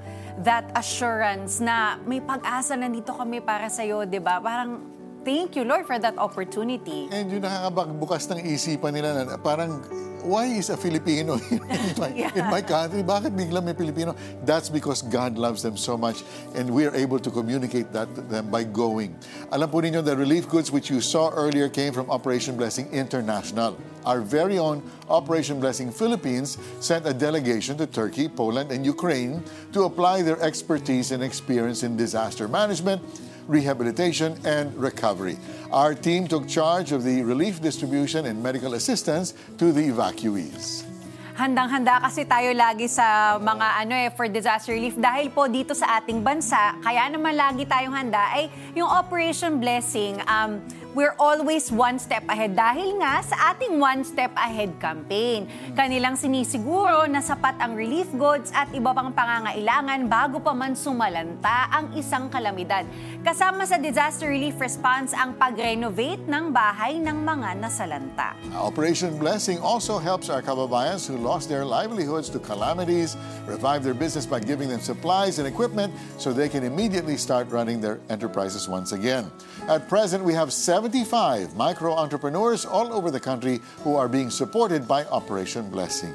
that assurance na may pag-asa nandito kami para sa'yo, di ba? Parang, thank you, Lord, for that opportunity. And yung nakakabagbukas ng isipan nila na parang, why is a Filipino [laughs] in my, [laughs] Yeah. in my country? Bakit bigla may Filipino? That's because God loves them so much and we are able to communicate that to them by going. Alam po ninyo, the relief goods which you saw earlier came from Operation Blessing International. Our very own Operation Blessing Philippines sent a delegation to Turkey, Poland, and Ukraine to apply their expertise and experience in disaster management, rehabilitation, and recovery. Our team took charge of the relief distribution and medical assistance to the evacuees. Handang-handa kasi tayo lagi sa mga ano eh, for disaster relief. Dahil po dito sa ating bansa, kaya naman lagi tayong handa ay yung Operation Blessing, um, we're always one step ahead dahil nga sa ating one step ahead campaign. Kanilang sinisiguro na sapat ang relief goods at iba pang pangangailangan bago pa man sumalanta ang isang kalamidad. Kasama sa disaster relief response ang pag-renovate ng bahay ng mga nasalanta. Operation Blessing also helps our kababayans who lost their livelihoods to calamities revive their business by giving them supplies and equipment so they can immediately start running their enterprises once again. At present, we have seven 75 micro entrepreneurs all over the country who are being supported by Operation Blessing.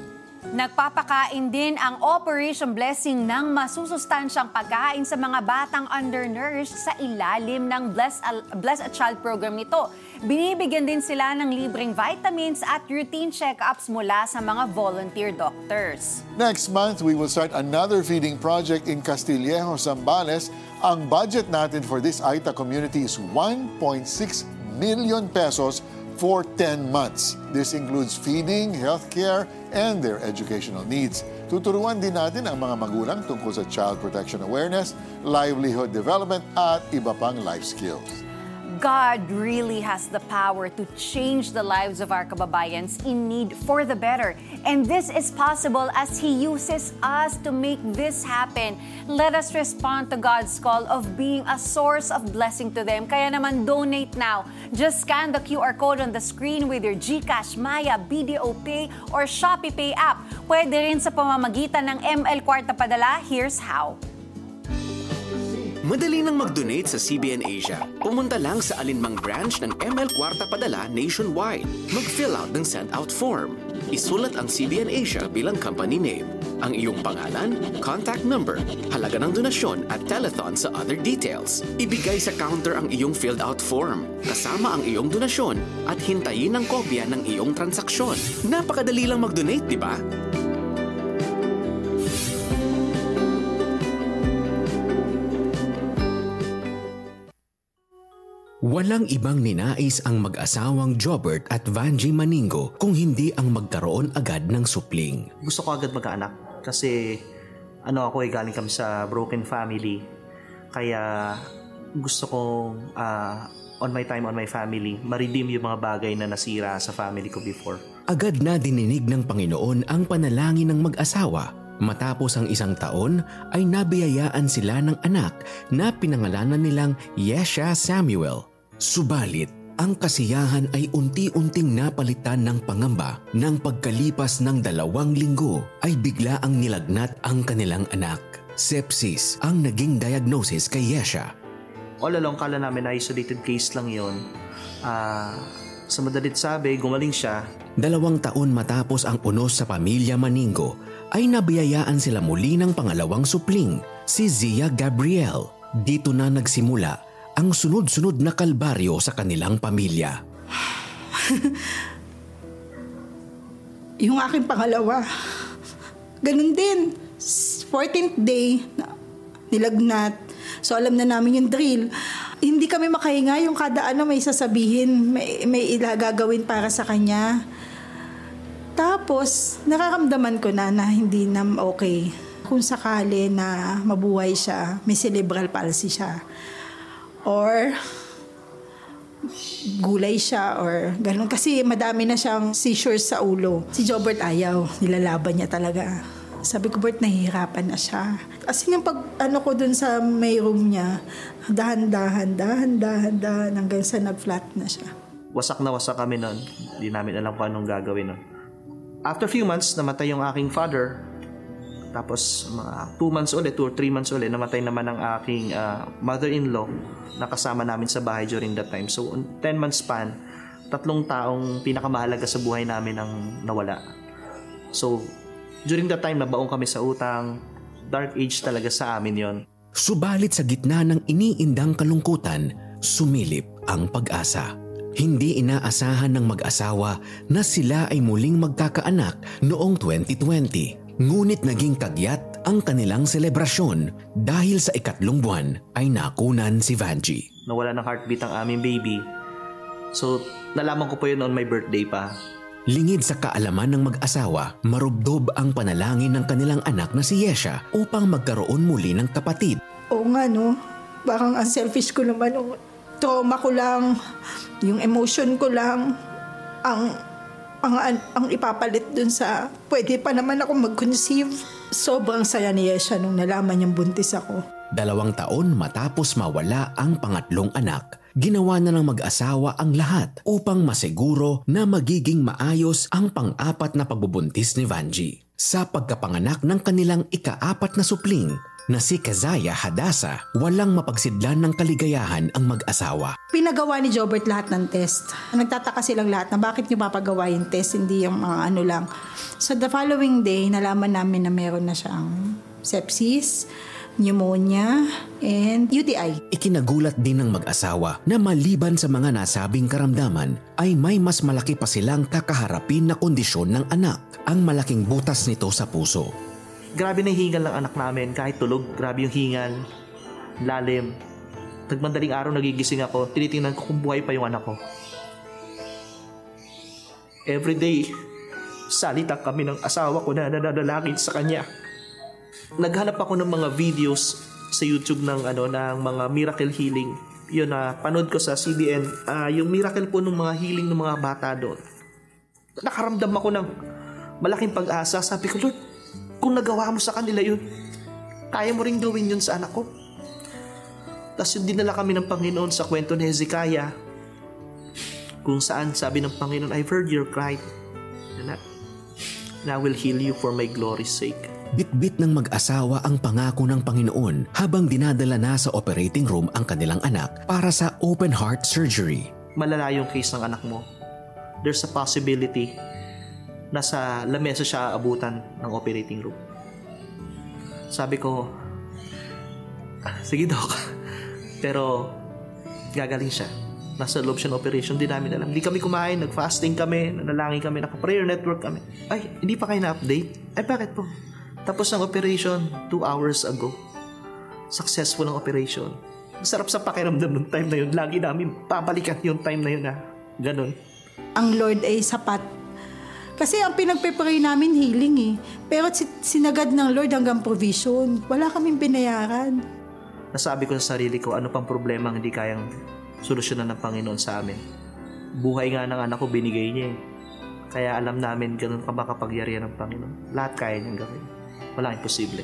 Nagpapakain din ang Operation Blessing ng masusustansyang pagkain sa mga batang undernourished sa ilalim ng Bless a, Bless a Child program nito. Binibigyan din sila ng libreng vitamins at routine check-ups mula sa mga volunteer doctors. Next month, we will start another feeding project in Castillejo, Zambales. Ang budget natin for this Aita community is 1.6 million pesos for 10 months. This includes feeding, healthcare, and their educational needs. Tuturuan din natin ang mga magulang tungkol sa child protection awareness, livelihood development, at iba pang life skills. God really has the power to change the lives of our kababayans in need for the better. And this is possible as He uses us to make this happen. Let us respond to God's call of being a source of blessing to them. Kaya naman donate now. Just scan the QR code on the screen with your GCash, Maya, BDO Pay, or Shopee Pay app. Pwede rin sa pamamagitan ng ML Kwarta Padala. Here's how. Madali nang mag-donate sa CBN Asia. Pumunta lang sa alinmang branch ng ML Kwarta Padala nationwide. Mag-fill out ng send-out form. Isulat ang CBN Asia bilang company name. Ang iyong pangalan, contact number, halaga ng donasyon at telethon sa other details. Ibigay sa counter ang iyong filled out form, kasama ang iyong donasyon at hintayin ang kopya ng iyong transaksyon. Napakadali lang mag-donate, di ba? Walang ibang ninais ang mag-asawang Jobert at Vanji Maningo kung hindi ang magkaroon agad ng supling. Gusto ko agad magkaanak kasi ano ako eh galing kami sa broken family. Kaya gusto kong uh, on my time on my family, ma-redeem yung mga bagay na nasira sa family ko before. Agad na dininig ng Panginoon ang panalangin ng mag-asawa Matapos ang isang taon ay nabiyayaan sila ng anak na pinangalanan nilang Yesha Samuel. Subalit, ang kasiyahan ay unti-unting napalitan ng pangamba ng pagkalipas ng dalawang linggo ay bigla ang nilagnat ang kanilang anak. Sepsis ang naging diagnosis kay Yesha. All along kala namin isolated case lang yon. Uh, sa madalit sabi, gumaling siya. Dalawang taon matapos ang unos sa pamilya Maningo ay nabiyayaan sila muli ng pangalawang supling, si Zia Gabriel. Dito na nagsimula ang sunod-sunod na kalbaryo sa kanilang pamilya. [laughs] Yung aking pangalawa, ganun din. 14th day, nilagnat. So alam na namin yung drill. Hindi kami makahinga yung kada ano may sasabihin, may, may ilagagawin para sa kanya. Tapos, nararamdaman ko na na hindi na okay. Kung sakali na mabuhay siya, may cerebral palsy siya. Or, gulay siya or ganun. Kasi madami na siyang seizures sa ulo. Si Jobert ayaw. Nilalaban niya talaga. Sabi ko, Bert, nahihirapan na siya. Kasi yung pag ano ko dun sa may room niya, dahan-dahan, dahan-dahan, dahan, hanggang sa nag-flat na siya. Wasak na wasak kami nun. Hindi namin alam kung anong gagawin nun. After few months, namatay yung aking father. Tapos, mga 2 months ulit, 2 or 3 months ulit, namatay naman ang aking uh, mother-in-law na kasama namin sa bahay during that time. So, 10 months span, tatlong taong pinakamahalaga sa buhay namin ang nawala. So, during that time, nabaong kami sa utang. Dark age talaga sa amin yon. Subalit sa gitna ng iniindang kalungkutan, sumilip ang pag-asa. Hindi inaasahan ng mag-asawa na sila ay muling magkakaanak noong 2020. Ngunit naging kagyat ang kanilang selebrasyon dahil sa ikatlong buwan ay nakunan si Vanji. Nawala ng heartbeat ang aming baby. So, nalaman ko po yun on my birthday pa. Lingid sa kaalaman ng mag-asawa, marubdob ang panalangin ng kanilang anak na si Yesha upang magkaroon muli ng kapatid. Oo nga no, parang ang selfish ko naman. Trauma ko lang, yung emotion ko lang, ang ang, ang, ipapalit dun sa pwede pa naman ako mag-conceive. Sobrang saya ni Yesha nung nalaman niyang buntis ako. Dalawang taon matapos mawala ang pangatlong anak, ginawa na ng mag-asawa ang lahat upang masiguro na magiging maayos ang pang-apat na pagbubuntis ni Vanji. Sa pagkapanganak ng kanilang ika-apat na supling, na si Kazaya Hadasa, walang mapagsidlan ng kaligayahan ang mag-asawa. Pinagawa ni Jobert lahat ng test. Nagtataka silang lahat na bakit nyo papagawa yung test, hindi yung mga ano lang. So the following day, nalaman namin na meron na siyang sepsis, pneumonia, and UTI. Ikinagulat din ng mag-asawa na maliban sa mga nasabing karamdaman ay may mas malaki pa silang kakaharapin na kondisyon ng anak, ang malaking butas nito sa puso. Grabe na hingal ng anak namin, kahit tulog, grabe yung hingal, lalim. Tagmandaling araw nagigising ako, tinitingnan ko kung buhay pa yung anak ko. Every day, [laughs] salita kami ng asawa ko na nananalangin sa kanya. Naghanap ako ng mga videos sa YouTube ng ano ng mga miracle healing. Yun na panood ko sa CBN, ah, yung miracle po ng mga healing ng mga bata doon. Nakaramdam ako ng malaking pag-asa. Sabi ko, Lord, kung nagawa mo sa kanila yun, kaya mo rin gawin yun sa anak ko. Tapos yung dinala kami ng Panginoon sa kwento ni Hezekiah, kung saan sabi ng Panginoon, I've heard your cry, and I, and I will heal you for my glory's sake. Bitbit ng mag-asawa ang pangako ng Panginoon habang dinadala na sa operating room ang kanilang anak para sa open heart surgery. Malala yung case ng anak mo. There's a possibility na sa lamesa siya abutan ng operating room. Sabi ko, "Ah, sige doc, [laughs] pero gagaling siya. Nasa loob siya ng operation, di namin alam. Hindi kami kumain, nag-fasting kami, nanalangin kami, naka-prayer network kami. Ay, hindi pa kayo na-update? Ay, bakit po? Tapos ang operation, two hours ago. Successful ang operation. Masarap sa pakiramdam ng time na yun. Lagi namin babalikan yung time na yun na ganun. Ang Lord ay sapat. Kasi ang pinagpe-pray namin healing eh. Pero si- sinagad ng Lord hanggang provision. Wala kaming binayaran. Nasabi ko sa sarili ko, ano pang problema ang hindi kayang solusyonan ng Panginoon sa amin. Buhay nga ng anak ko, binigay niya eh. Kaya alam namin ganun ka makapagyarihan ng Panginoon. Lahat kaya niyang gawin. Walang imposible.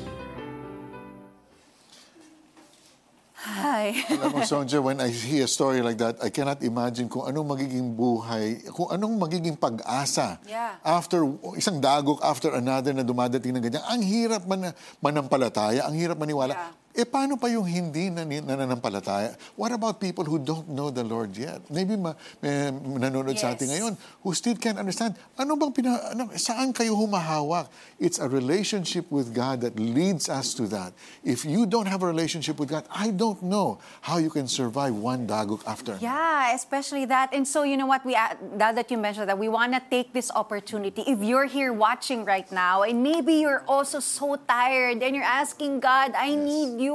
Hi. Alam mo, [laughs] Sonja, when I hear a story like that, I cannot imagine kung anong magiging buhay, kung anong magiging pag-asa Yeah. after isang dagok after another na dumadating ng ganyan. Ang hirap man, manampalataya, ang hirap maniwala. Eh, paano pa yung hindi na, nananampalataya? What about people who don't know the Lord yet? Maybe ma, may nanonood sa atin ngayon who still can't understand. Ano bang pina, ano, saan kayo humahawak? It's a relationship with God that leads us to that. If you don't have a relationship with God, I don't know how you can survive one dagok after. Yeah, especially that. And so, you know what? We now that you mentioned that, we want to take this opportunity. If you're here watching right now, and maybe you're also so tired, and you're asking God, "I need you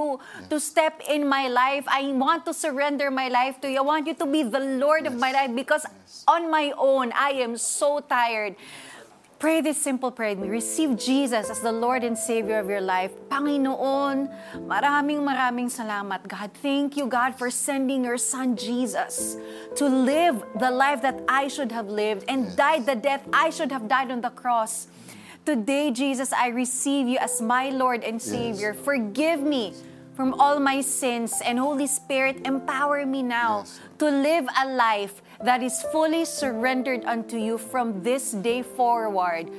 to step in my life. I want to surrender my life to you. I want you to be the Lord of my life because on my own, I am so tired." Pray this simple prayer with me. Receive Jesus as the Lord and Savior of your life. Panginoon, maraming maraming salamat, God. Thank you, God, for sending your Son, Jesus, to live the life that I should have lived and died the death I should have died on the cross. Today, Jesus, I receive you as my Lord and Savior. Forgive me from all my sins and Holy Spirit, empower me now to live a life that is fully surrendered unto you from this day forward.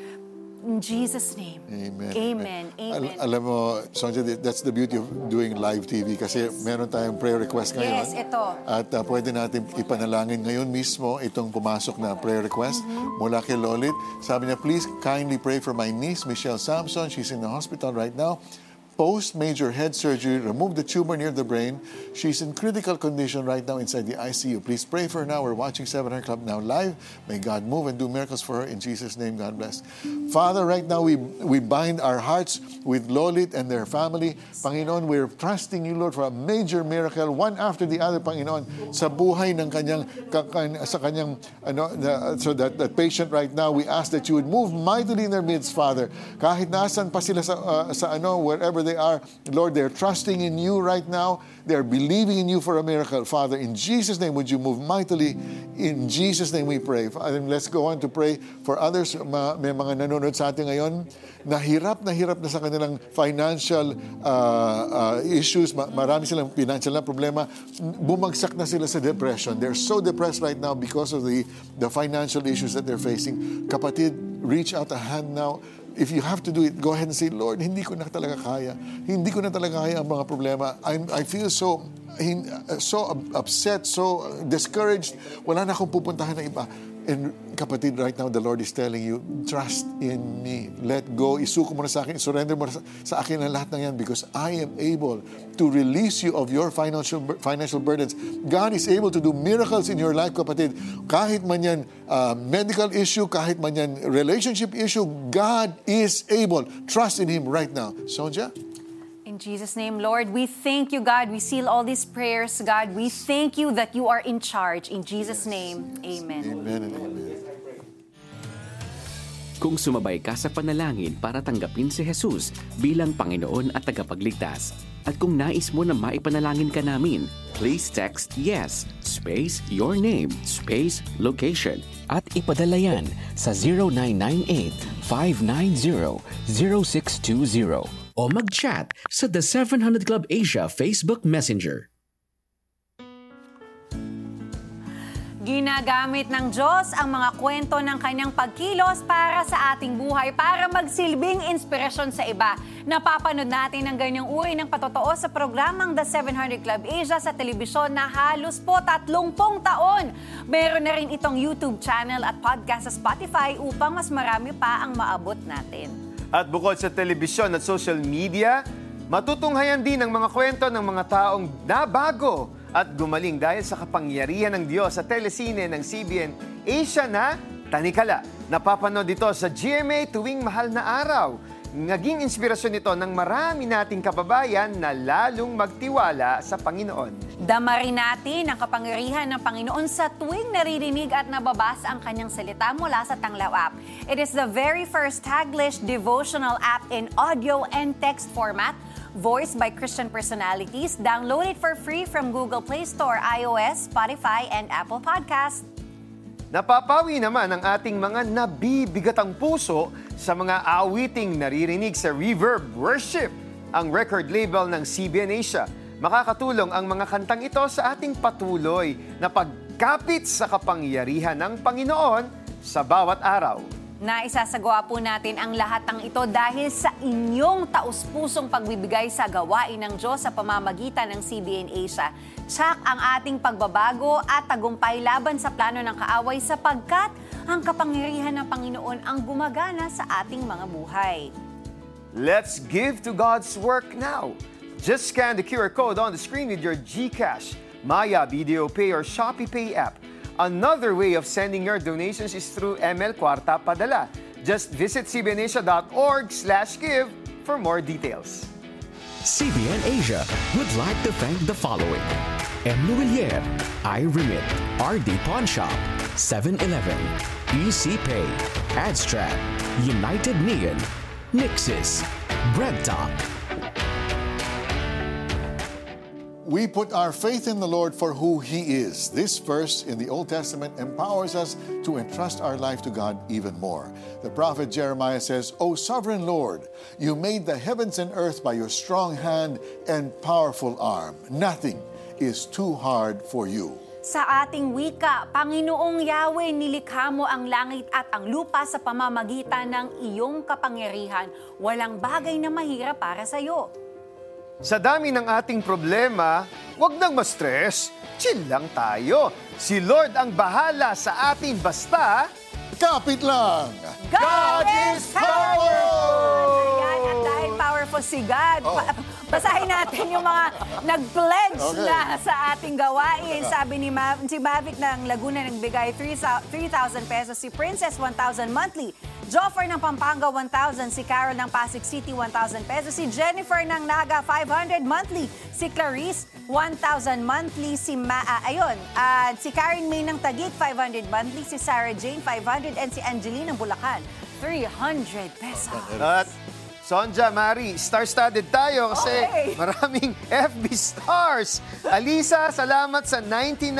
In Jesus' name. Amen. Amen. Amen. Al- alam mo, Sonja, that's the beauty of doing live TV kasi meron tayong prayer request ngayon. Yes, ito. At uh, pwede natin ipanalangin ngayon mismo itong pumasok na prayer request Mm-hmm. mula kay Lolit. Sabi niya, please kindly pray for my niece, Michelle Samson. She's in the hospital right now. Post-major head surgery, remove the tumor near the brain. She's in critical condition right now inside the ICU. Please pray for her now. We're watching 700 Club now live. May God move and do miracles for her. In Jesus' name, God bless. Father, right now we, we bind our hearts with Lolit and their family. Panginoon, we're trusting you, Lord, for a major miracle, one after the other, Panginoon, sa buhay ng kanyang, ka- kan- sa kanyang, ano, the- so that, that patient right now, we ask that you would move mightily in their midst, Father. Kahit nasan pa sila sa, uh, sa ano, wherever they are, Lord, they're trusting in you right now. They're believing in you for a miracle. Father, in Jesus' name, would you move mightily? In Jesus' name we pray. Father, let's go on to pray for others. Ma- may mga nanonood sa atin ngayon na hirap na hirap na sa kanilang financial uh, uh, issues. Ma- marami silang financial na problema. Bumagsak na sila sa depression. They're so depressed right now because of the, the financial issues that they're facing. Kapatid, reach out a hand now. If you have to do it, go ahead and say, Lord, hindi ko na talaga kaya. Hindi ko na talaga kaya ang mga problema. I'm, I feel so so up- upset, so discouraged. Wala na akong pupuntahan na iba. And kapatid, right now, the Lord is telling you, trust in me. Let go. Isuko mo na sa akin. Surrender mo na sa, akin ang lahat ng yan because I am able to release you of your financial financial burdens. God is able to do miracles in your life, kapatid. Kahit man yan uh, medical issue, kahit man yan relationship issue, God is able. Trust in Him right now. Sonja? In Jesus' name, Lord, we thank you, God. We seal all these prayers, God. We thank you that you are in charge. In Jesus' name, amen. Amen and amen. Kung sumabay ka sa panalangin para tanggapin si Jesus bilang Panginoon at tagapagligtas, at kung nais mo na maipanalangin ka namin, please text YES, space, your name, space, location, at ipadala yan sa 0998-590-0620 o mag-chat sa The 700 Club Asia Facebook Messenger. Ginagamit ng Diyos ang mga kwento ng kanyang pagkilos para sa ating buhay, para magsilbing inspirasyon sa iba. Napapanood natin ang ganyang uri ng patotoo sa programang The 700 Club Asia sa telebisyon na halos po 30 taon. Meron na rin itong YouTube channel at podcast sa Spotify upang mas marami pa ang maabot natin. At bukod sa telebisyon at social media, matutunghayan din ang mga kwento ng mga taong nabago at gumaling dahil sa kapangyarihan ng Diyos sa telesine ng CBN Asia na Tanikala. Napapanood ito sa GMA tuwing mahal na araw. Naging inspirasyon ito ng marami nating kababayan na lalong magtiwala sa Panginoon. Dama rin natin ang kapangyarihan ng Panginoon sa tuwing naririnig at nababasa ang kanyang salita mula sa Tanglaw app. It is the very first Taglish devotional app in audio and text format voiced by Christian personalities. Download it for free from Google Play Store, iOS, Spotify, and Apple Podcasts. Napapawi naman ang ating mga nabibigatang puso sa mga awiting naririnig sa Reverb Worship, ang record label ng CBN Asia. Makakatulong ang mga kantang ito sa ating patuloy na pagkapit sa kapangyarihan ng Panginoon sa bawat araw. na isasagawa po natin ang lahat ng ito dahil sa inyong taus-pusong pagbibigay sa gawain ng Diyos sa pamamagitan ng CBN Asia. Tsak ang ating pagbabago at tagumpay laban sa plano ng kaaway sapagkat ang kapangyarihan ng Panginoon ang gumagana sa ating mga buhay. Let's give to God's work now. Just scan the QR code on the screen with your GCash, Maya, Video Pay, or Shopee Pay app. Another way of sending your donations is through ML Kwarta Padala. Just visit cbnasia.org slash give for more details. CBN Asia would like to thank the following. M. Luwilier, iRemit, RD Pawn Shop, 7-Eleven, EC Pay, Adstrat, United Neon, Nixis, Bread We put our faith in the Lord for who He is. This verse in the Old Testament empowers us to entrust our life to God even more. The prophet Jeremiah says, O sovereign Lord, you made the heavens and earth by your strong hand and powerful arm. Nothing is too hard for you. Sa ating wika, Panginoong Yahweh, nilikha mo ang langit at ang lupa sa pamamagitan ng iyong kapangyarihan. Walang bagay na mahirap para sa iyo. Sa dami ng ating problema, huwag nang ma-stress. Chill lang tayo. Si Lord ang bahala sa atin basta... Kapit lang! God is powerful! Ayan, powerful si God, Oh. pa- basahin natin yung mga nag-pledge Okay. na sa ating gawain. Sabi ni Ma- si Mavic ng Laguna nagbigay 3,000 3,000 pesos, si Princess 1,000 monthly, Joffer ng Pampanga 1,000, si Carol ng Pasig City 1,000 pesos, si Jennifer ng Naga 500 monthly, si Clarice 1,000 monthly, si Ma, ah, ayun, at si Karen May ng Tagig 500 monthly, si Sarah Jane 500 and si Angeline ng Bulacan 300 pesos. At Sonja, Mari, star-studded tayo kasi Okay. [laughs] maraming FB stars. Alisa, salamat sa 99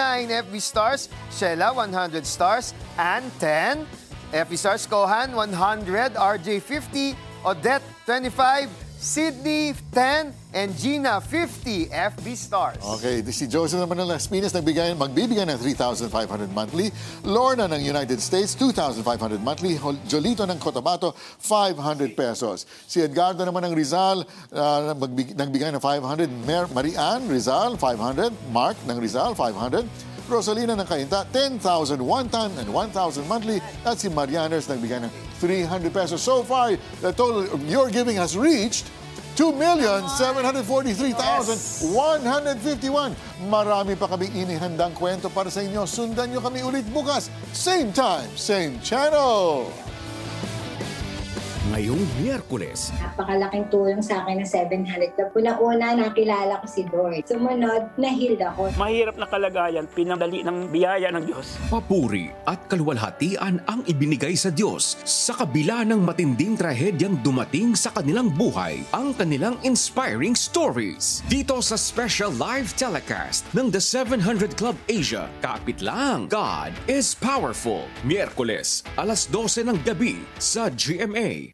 FB stars. Sheila, 100 stars. And 10 FB stars. Kohan, 100. RJ, 50. Odette, 25. Sydney, 10, and Gina, 50 FB stars. Okay, si Joseph naman ng Las Piñas nagbigay, magbibigay ng 3,500 monthly. Lorna ng United States, 2,500 monthly. Jolito ng Cotabato, 500 pesos. Si Edgardo naman ng Rizal, uh, nagbigay ng 500. Mer- Marian, Rizal, 500. Mark ng Rizal, 500. Rosalina ng Cainta, 10,000 one time and 1,000 monthly. At si Marianers nagbigay ng 300 pesos. So far, the total of your giving has reached 2,743,151. Marami pa kaming inihandang kwento para sa inyo. Sundan nyo kami ulit bukas. Same time, same channel. Ngayong Miyerkules, Napakalaking tulong sa akin ng 700 Club. Una-una, nakilala ko si Dory. Sumunod, nahil ako. Mahirap na kalagayan, pinadali ng biyaya ng Diyos. papuri at kaluwalhatian ang ibinigay sa Diyos sa kabila ng matinding trahedyang dumating sa kanilang buhay, ang kanilang inspiring stories. Dito sa special live telecast ng The 700 Club Asia, kapit lang, God is Powerful. Miyerkules, alas 12 ng gabi sa GMA.